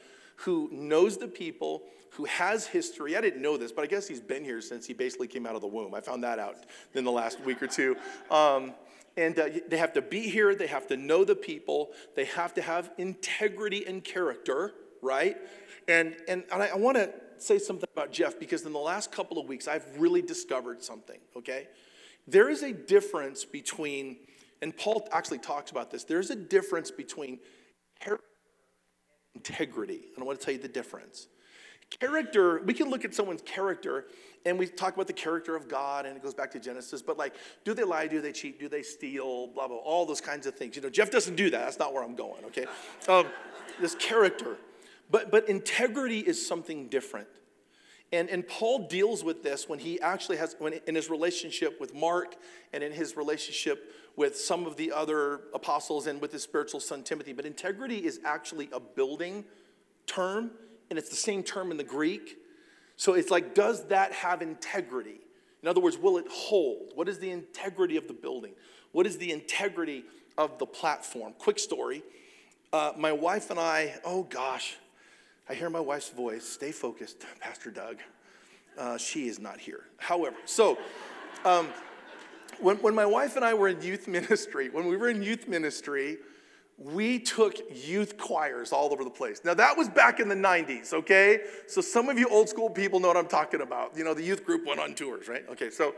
who knows the people, who has history. I didn't know this, but I guess he's been here since he basically came out of the womb. I found that out in the last week or two. Um, and uh, they have to be here, they have to know the people, they have to have integrity and character, right? And, and, and I, I want to say something about Jeff because in the last couple of weeks, I've really discovered something, okay? There is a difference between, and Paul actually talks about this, there's a difference between integrity. And I want to tell you the difference. Character, we can look at someone's character and we talk about the character of God and it goes back to Genesis, but like, do they lie? Do they cheat? Do they steal? Blah, blah, all those kinds of things. You know, Jeff doesn't do that. That's not where I'm going, okay? Um, this character. But, but integrity is something different. And, and Paul deals with this when he actually has, when in his relationship with Mark and in his relationship with some of the other apostles and with his spiritual son Timothy. But integrity is actually a building term, and it's the same term in the Greek. So it's like, does that have integrity? In other words, will it hold? What is the integrity of the building? What is the integrity of the platform? Quick story. Uh, my wife and I, oh gosh, I hear my wife's voice. Stay focused, Pastor Doug. Uh, she is not here. However, so um, when, when my wife and I were in youth ministry, when we were in youth ministry, we took youth choirs all over the place. Now, that was back in the 90s, okay? So, some of you old school people know what I'm talking about. You know, the youth group went on tours, right? Okay, so,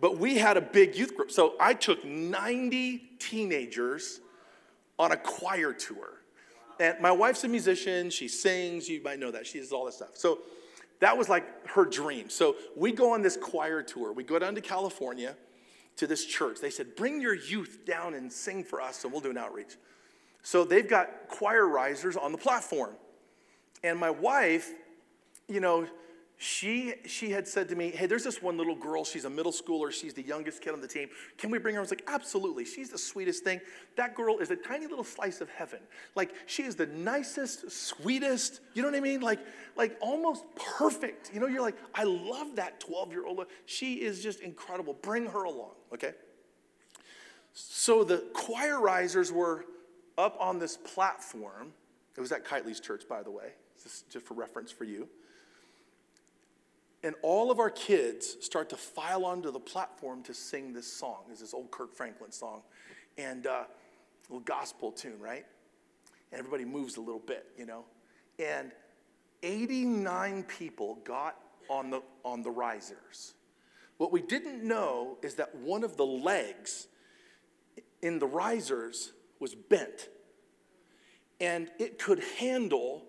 but we had a big youth group. So, I took 90 teenagers on a choir tour. And my wife's a musician, she sings, you might know that, she does all this stuff. So, that was like her dream. So, we go on this choir tour. We go down to California to this church. They said, Bring your youth down and sing for us, and we'll do an outreach. So they've got choir risers on the platform. And my wife, you know, she she had said to me, "Hey, there's this one little girl. She's a middle schooler. She's the youngest kid on the team. Can we bring her?" I was like, "Absolutely. She's the sweetest thing. That girl is a tiny little slice of heaven. Like she is the nicest, sweetest. You know what I mean? Like like almost perfect. You know, you're like, I love that 12 year old. She is just incredible. Bring her along, okay?" So the choir risers were up on this platform. It was at Kiteley's church, by the way. This just for reference for you and all of our kids start to file onto the platform to sing this song. It's this old Kirk Franklin song, and uh, a little gospel tune, right? And everybody moves a little bit, you know. And 89 people got on the on the risers. What we didn't know is that one of the legs in the risers was bent, and it could handle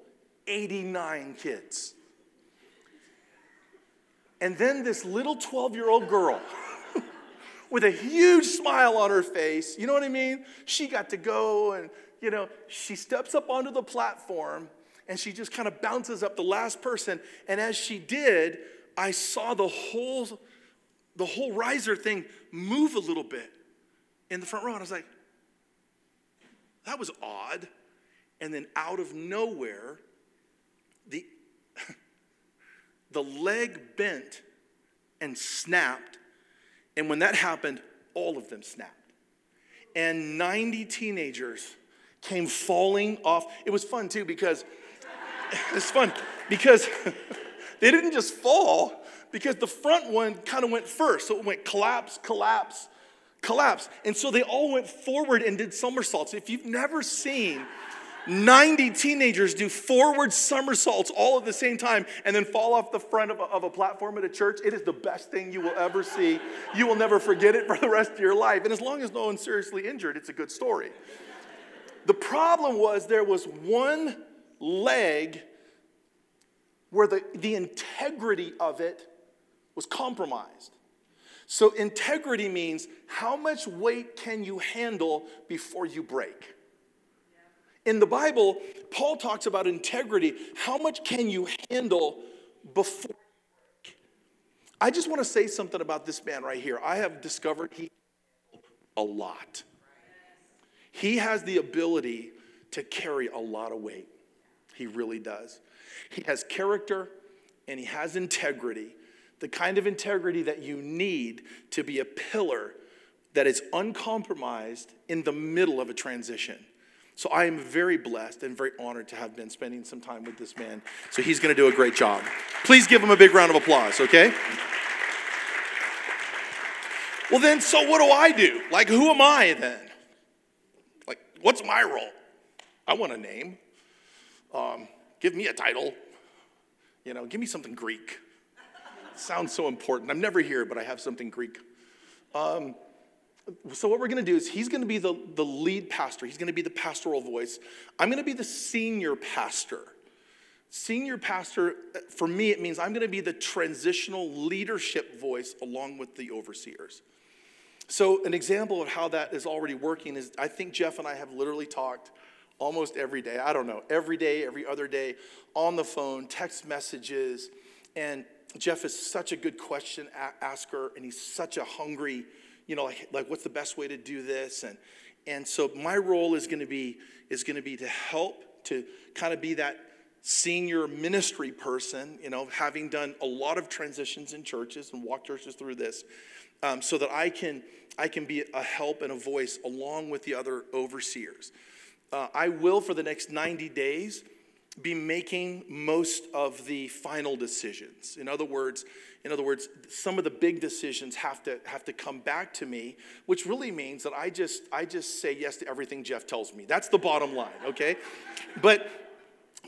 89 kids. And then this little 12 year old girl with a huge smile on her face, you know what I mean? She got to go and, you know, she steps up onto the platform and she just kind of bounces up the last person. And as she did, I saw the whole, the whole riser thing move a little bit in the front row. And I was like, that was odd. And then out of nowhere, the the leg bent and snapped. And when that happened, all of them snapped. And 90 teenagers came falling off. It was fun too because it's fun because they didn't just fall because the front one kind of went first. So it went collapse, collapse, collapse. And so they all went forward and did somersaults. If you've never seen 90 teenagers do forward somersaults all at the same time and then fall off the front of a, of a, platform at a church. It is the best thing you will ever see. You will never forget it for the rest of your life. And as long as no one's seriously injured, it's a good story. The problem was there was one leg where the, the integrity of it was compromised. So, integrity means how much weight can you handle before you break? In the Bible, Paul talks about integrity. How much can you handle before? I just want to say something about this man right here. I have discovered he a lot. He has the ability to carry a lot of weight. He really does. He has character and he has integrity, the kind of integrity that you need to be a pillar that is uncompromised in the middle of a transition. So I am very blessed and very honored to have been spending some time with this man. So he's going to do a great job. Please give him a big round of applause, okay? Well, then, so what do I do? Like, who am I then? Like, what's my role? I want a name. Um, give me a title. You know, give me something Greek. Sounds so important. I'm never here, but I have something Greek. Um, so what we're going to do is he's going to be the, the lead pastor. He's going to be the pastoral voice. I'm going to be the senior pastor. Senior pastor for me it means i'm going to be the transitional leadership voice along with the overseers. So an example of how that is already working is i think jeff and i have literally talked almost every day. I don't know every day every other day on the phone text messages and jeff is such a good question asker and he's such a hungry you know, like, like what's the best way to do this? And, and so my role is going to be is going to be to help to kind of be that senior ministry person, you know, having done a lot of transitions in churches and walked churches through this, um, so that I can I can be a help and a voice along with the other overseers. Uh, I will for the next 90 days be making most of the final decisions. In other words, in other words, some of the big decisions have to have to come back to me, which really means that I just I just say yes to everything Jeff tells me. That's the bottom line, okay? but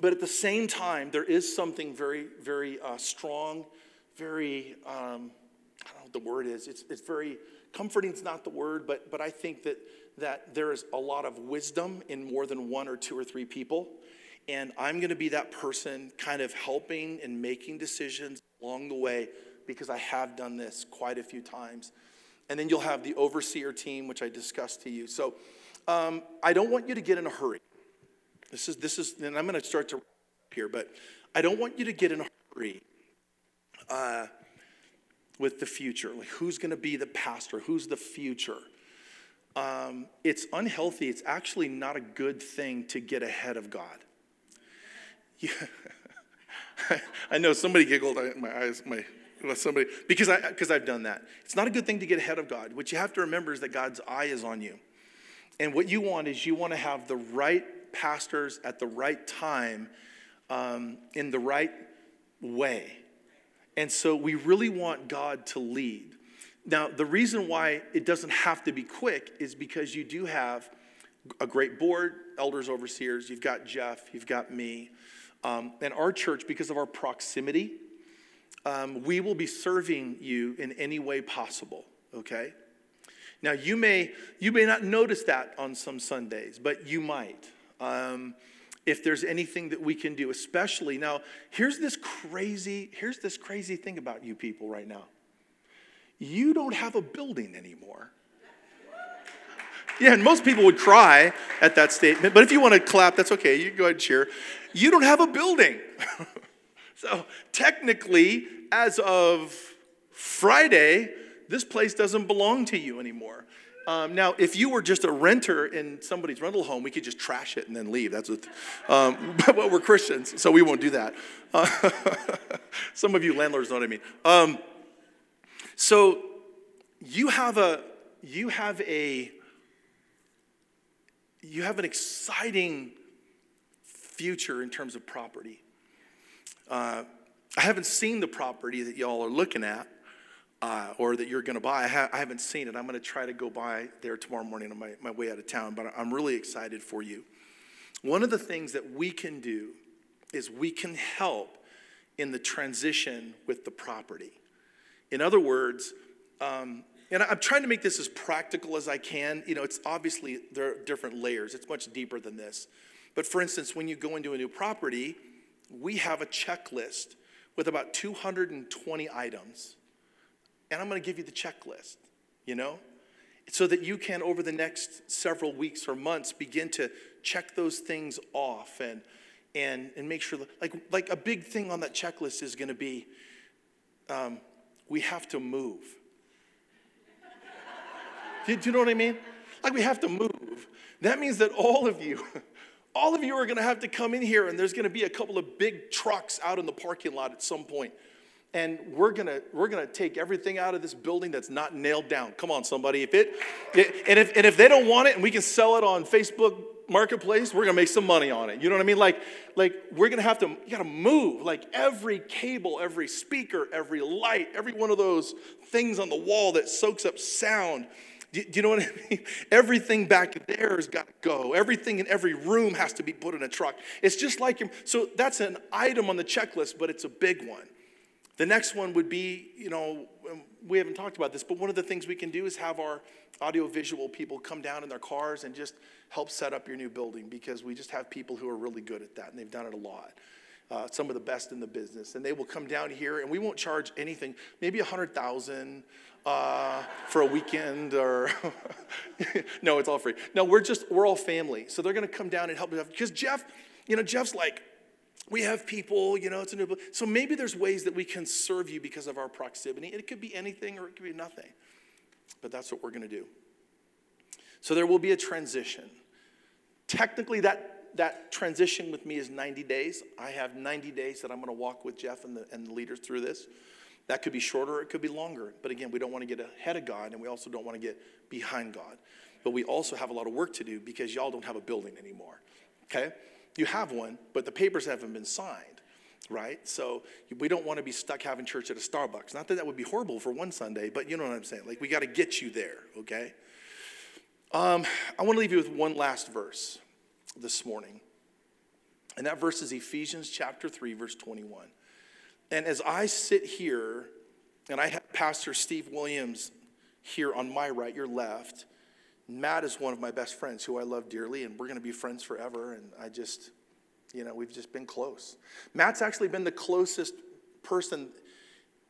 but at the same time, there is something very very uh, strong, very um, I don't know what the word is. It's it's very comforting. Is not the word, but but I think that that there is a lot of wisdom in more than one or two or three people. And I'm going to be that person kind of helping and making decisions along the way because I have done this quite a few times. And then you'll have the overseer team, which I discussed to you. So um, I don't want you to get in a hurry. This is, this is, and I'm going to start to here, but I don't want you to get in a hurry uh, with the future. Like, who's going to be the pastor? Who's the future? Um, it's unhealthy. It's actually not a good thing to get ahead of God. Yeah. I know somebody giggled. My eyes, my somebody because I because I've done that. It's not a good thing to get ahead of God. What you have to remember is that God's eye is on you, and what you want is you want to have the right pastors at the right time, um, in the right way, and so we really want God to lead. Now, the reason why it doesn't have to be quick is because you do have a great board, elders, overseers. You've got Jeff. You've got me. Um, and our church, because of our proximity, um, we will be serving you in any way possible, okay? Now, you may, you may not notice that on some Sundays, but you might. Um, if there's anything that we can do, especially now, here's this crazy, here's this crazy thing about you people right now. You don't have a building anymore. Yeah, and most people would cry at that statement, but if you want to clap, that's okay. You go ahead and cheer. You don't have a building. so, technically, as of Friday, this place doesn't belong to you anymore. Um, now, if you were just a renter in somebody's rental home, we could just trash it and then leave. That's what, um, but we're Christians, so we won't do that. Uh, some of you landlords know what I mean. Um, so you have a you have a you have an exciting future in terms of property. Uh, I haven't seen the property that y'all are looking at uh, or that you're going to buy. I, ha- I, haven't seen it. I'm going to try to go by there tomorrow morning on my, my way out of town, but I'm really excited for you. One of the things that we can do is we can help in the transition with the property. In other words, um, and I'm trying to make this as practical as I can. You know, it's obviously there are different layers, it's much deeper than this. But for instance, when you go into a new property, we have a checklist with about 220 items. And I'm going to give you the checklist, you know? So that you can, over the next several weeks or months, begin to check those things off and, and, and make sure, like, like a big thing on that checklist is going to be um, we have to move. Do, do you know what I mean? Like, we have to move. That means that all of you, all of you are going to have to come in here and there's going to be a couple of big trucks out in the parking lot at some point. and we're going to we're going to take everything out of this building that's not nailed down come on somebody if it, it, and if and if they don't want it and we can sell it on facebook marketplace we're going to make some money on it you know what i mean like like we're going to have to you got to move like every cable every speaker every light every one of those things on the wall that soaks up sound do, you know what I mean? Everything back there has got to go. Everything in every room has to be put in a truck. It's just like, so that's an item on the checklist, but it's a big one. The next one would be, you know, um, we haven't talked about this, but one of the things we can do is have our audiovisual people come down in their cars and just help set up your new building because we just have people who are really good at that and they've done it a lot. Uh, some of the best in the business, and they will come down here, and we won't charge anything. Maybe a hundred thousand, uh, for a weekend or no, it's all free. No, we're just we're all family. So they're gonna come down and help me because Jeff, you know, Jeff's like, we have people, you know, it's a new so maybe there's ways that we can serve you because of our proximity. It could be anything or it could be nothing. But that's what we're gonna do. So there will be a transition. Technically, that that transition with me is 90 days. I have 90 days that I'm going to walk with Jeff and the, and the leaders through this. That could be shorter, it could be longer. But again, we don't want to get ahead of God and we also don't want to get behind God. But we also have a lot of work to do because y'all don't have a building anymore. Okay? You have one, but the papers haven't been signed, right? So we don't want to be stuck having church at a Starbucks. Not that that would be horrible for one Sunday, but you know what I'm saying. Like we got to get you there, okay? Um, I want to leave you with one last verse this morning. And that verse is Ephesians chapter 3, verse 21. And as I sit here, and I have Pastor Steve Williams here on my right, your left, Matt is one of my best friends who I love dearly, and we're going to be friends forever. And I just, you know, we've just been close. Matt's actually been the closest person,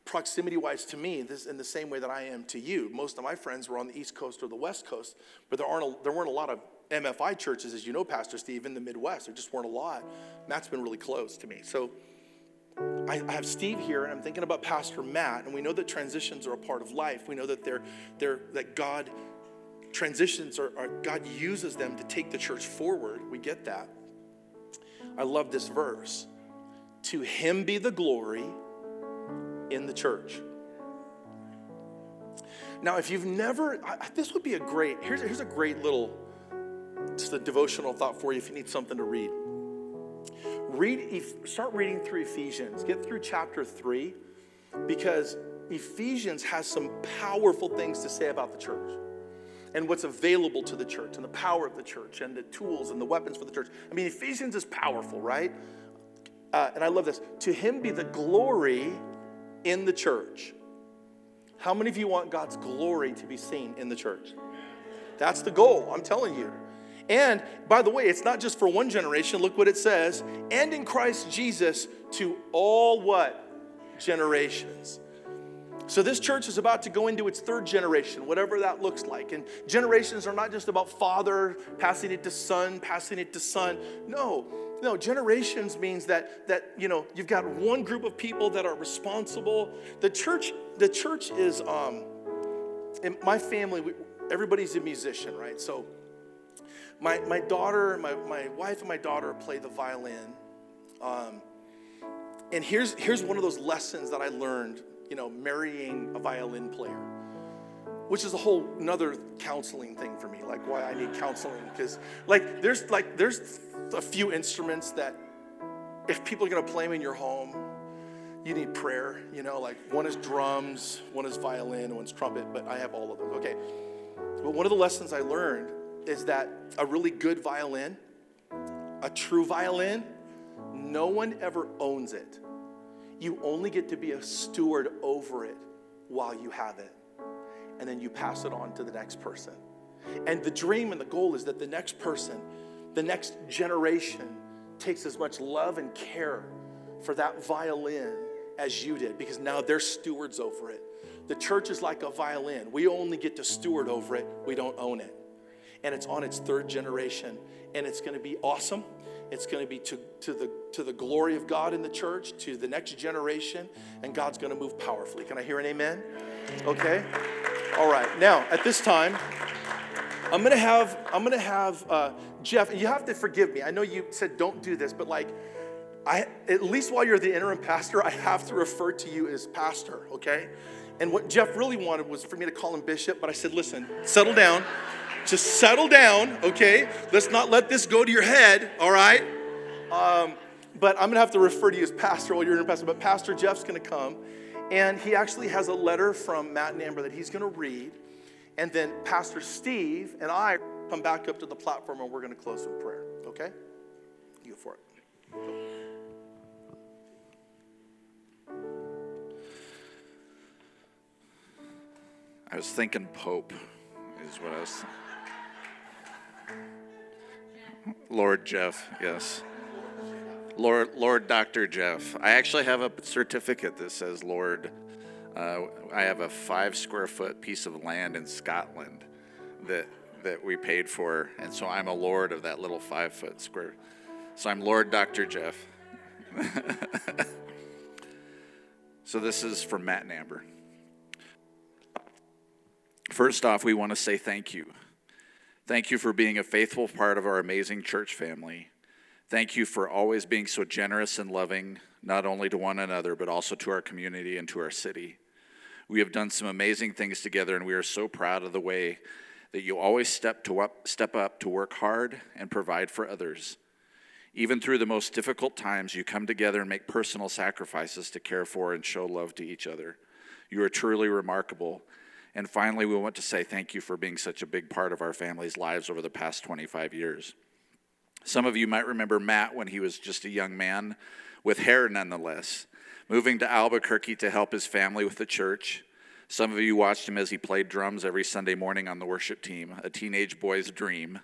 proximity wise, to me, this, in the same way that I am to you. Most of my friends were on the East Coast or the West Coast, but there, aren't a, there weren't a lot of MFI churches, as you know, Pastor Steve, in the Midwest. There just weren't a lot. Matt's been really close to me. So, I, have Steve here, and I'm thinking about Pastor Matt, and we know that transitions are a part of life. We know that they're, they're that God transitions are, are God uses them to take the church forward. We get that. I love this verse. To him be the glory in the church. Now, if you've never, I, this would be a great, here's, here's a great little, just a devotional thought for you if you need something to read. Read, start reading through Ephesians. Get through chapter three, because Ephesians has some powerful things to say about the church and what's available to the church and the power of the church and the tools and the weapons for the church. I mean, Ephesians is powerful, right? Uh, and I love this. To him be the glory in the church. How many of you want God's glory to be seen in the church? That's the goal, I'm telling you. And by the way, it's not just for one generation. Look what it says. And in Christ Jesus to all what? Generations. So this church is about to go into its third generation, whatever that looks like. And generations are not just about father passing it to son, passing it to son. No, no, generations means that that you know you've got one group of people that are responsible. The church, the church is um, in my family. We, everybody's a musician, right? So my my daughter, my my wife, and my daughter play the violin. Um, and here's here's one of those lessons that I learned. You know, marrying a violin player which is a whole another counseling thing for me like why i need counseling because like there's like there's a few instruments that if people are to play them in your home you need prayer you know like one is drums one is violin one's trumpet but i have all of those okay but one of the lessons i learned is that a really good violin a true violin no one ever owns it you only get to be a steward over it while you have it and then you pass it on to the next person. And the dream and the goal is that the next person, the next generation, takes as much love and care for that violin as you did because now they're stewards over it. The church is like a violin. We only get to steward over it, we don't own it. And it's on its third generation, and it's going to be awesome. It's going to be to, to, the, to the glory of God in the church, to the next generation, and God's going to move powerfully. Can I hear an amen? Okay. All right. Now, at this time, I'm gonna have I'm gonna have uh, Jeff. You have to forgive me. I know you said don't do this, but like, I at least while you're the interim pastor, I have to refer to you as pastor. Okay. And what Jeff really wanted was for me to call him bishop, but I said, listen, settle down. Just settle down, okay? Let's not let this go to your head, all right? Um, but I'm gonna have to refer to you as pastor while you're interim pastor. But Pastor Jeff's gonna come and he actually has a letter from Matt and Amber that he's to read. And then Pastor Steve and I come back up to the platform and we're to close in prayer. Okay? You go for it. I was thinking Pope, is what I was. Lord Jeff, yes. Lord, Lord Dr. Jeff. I actually have a certificate that says Lord. Uh, I have a five square foot piece of land in Scotland that that we paid for, and so I'm a lord of that little five foot square. So I'm Lord Dr. Jeff. so this is from Matt and Amber. First off, we want to say thank you. Thank you for being a faithful part of our amazing church family. Thank you for always being so generous and loving, not only to one another, but also to our community and to our city. We have done some amazing things together, and we are so proud of the way that you always step, to up, step up to work hard and provide for others. Even through the most difficult times, you come together and make personal sacrifices to care for and show love to each other. You are truly remarkable. And finally, we want to say thank you for being such a big part of our family's lives over the past 25 years. Some of you might remember Matt when he was just a young man with hair nonetheless, moving to Albuquerque to help his family with the church. Some of you watched him as he played drums every Sunday morning on the worship team, a teenage boy's dream.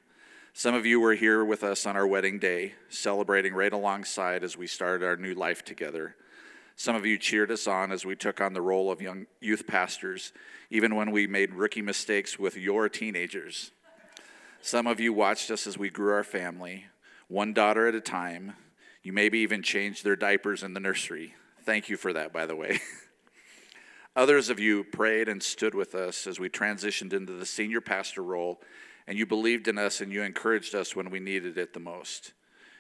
Some of you were here with us on our wedding day, celebrating right alongside as we started our new life together. Some of you cheered us on as we took on the role of young youth pastors, even when we made rookie mistakes with your teenagers. Some of you watched us as we grew our family, one daughter at a time. You maybe even changed their diapers in the nursery. Thank you for that, by the way. Others of you prayed and stood with us as we transitioned into the senior pastor role, and you believed in us and you encouraged us when we needed it the most.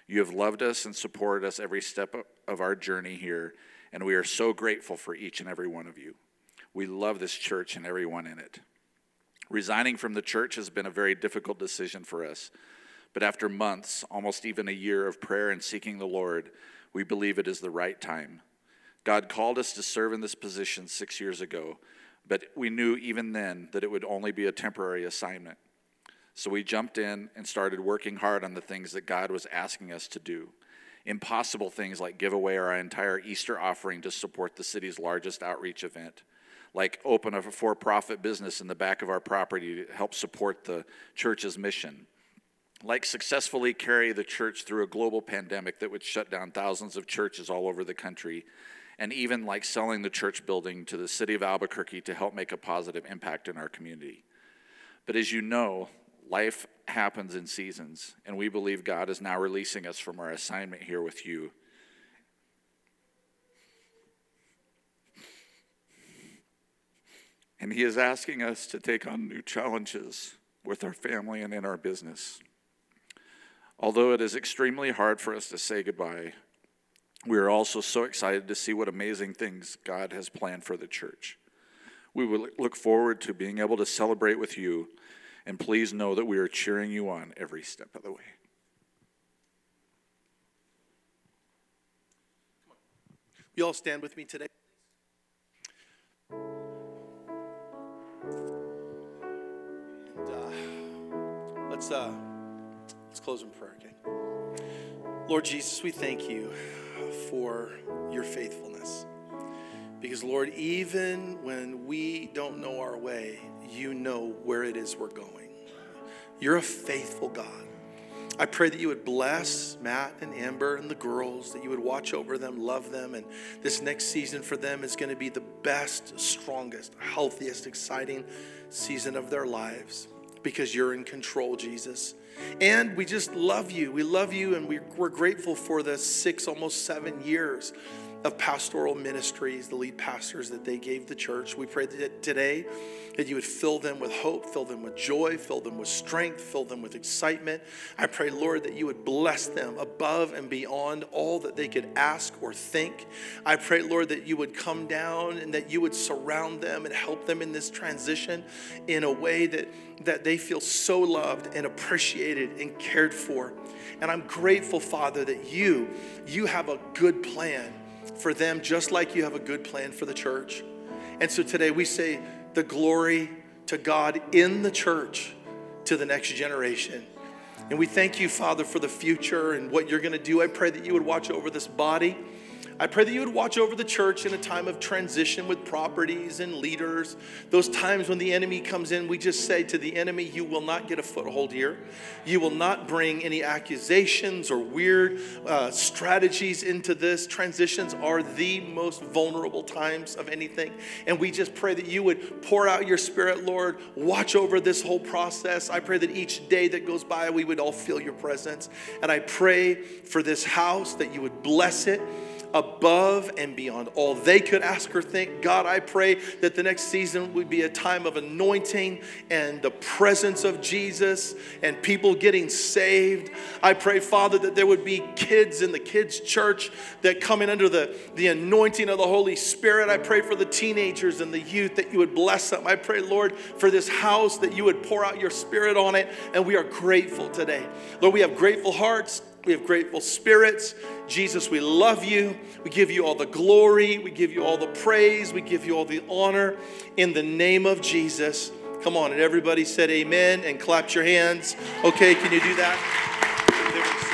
You have loved us and supported us every step of our journey here, and we are so grateful for each and every one of you. We love this church and everyone in it. Resigning from the church has been a very difficult decision for us, but after months, almost even a year of prayer and seeking the Lord, we believe it is the right time. God called us to serve in this position six years ago, but we knew even then that it would only be a temporary assignment. So we jumped in and started working hard on the things that God was asking us to do. Impossible things like give away our entire Easter offering to support the city's largest outreach event, like open a for profit business in the back of our property to help support the church's mission, like successfully carry the church through a global pandemic that would shut down thousands of churches all over the country and even like selling the church building to the city of Albuquerque to help make a positive impact in our community. But as you know, life happens in seasons, and we believe God is now releasing us from our assignment here with you. And He is asking us to take on new challenges with our family and in our business. Although it is extremely hard for us to say goodbye, we are also so excited to see what amazing things God has planned for the church. We will look forward to being able to celebrate with you, and please know that we are cheering you on every step of the way. You all stand with me today. And, uh, let's uh, let's close in prayer, again. Lord Jesus, we thank you for your faithfulness. Because, Lord, even when we don't know our way, you know where it is we're going. You're a faithful God. I pray that you would bless Matt and Amber and the girls, that you would watch over them, love them, and this next season for them is going to be the best, strongest, healthiest, exciting season of their lives because you're in control, Jesus. And we just love you. We love you, and we're grateful for the six, almost seven years of pastoral ministries, the lead pastors that they gave the church. We pray that today that you would fill them with hope, fill them with joy, fill them with strength, fill them with excitement. I pray, Lord, that you would bless them above and beyond all that they could ask or think. I pray, Lord, that you would come down and that you would surround them and help them in this transition in a way that, that they feel so loved and appreciated and cared for. And I'm grateful, Father, that you, you have a good plan for them just like you have a good plan for the church. And so today we say the glory to God in the church to the next generation. And we thank you, Father, for the future and what you're going to do. I pray that you would watch over this body. I pray that you would watch over the church in a time of transition with properties and leaders. Those times when the enemy comes in, we just say to the enemy, You will not get a foothold here. You will not bring any accusations or weird uh, strategies into this. Transitions are the most vulnerable times of anything. And we just pray that you would pour out your spirit, Lord. Watch over this whole process. I pray that each day that goes by, we would all feel your presence. And I pray for this house that you would bless it above and beyond all they could ask or think. God, I pray that the next season would be a time of anointing and the presence of Jesus and people getting saved. I pray, Father, that there would be kids in the kids' church that come in under the, the anointing of the Holy Spirit. I pray for the teenagers and the youth that you would bless them. I pray, Lord, for this house that you would pour out your spirit on it. And we are grateful today. Lord, we have grateful hearts. We have grateful spirits. Jesus, we love you. We give you all the glory. We give you all the praise. We give you all the honor in the name of Jesus. Come on. And everybody said amen and clapped your hands. Okay, can you do that?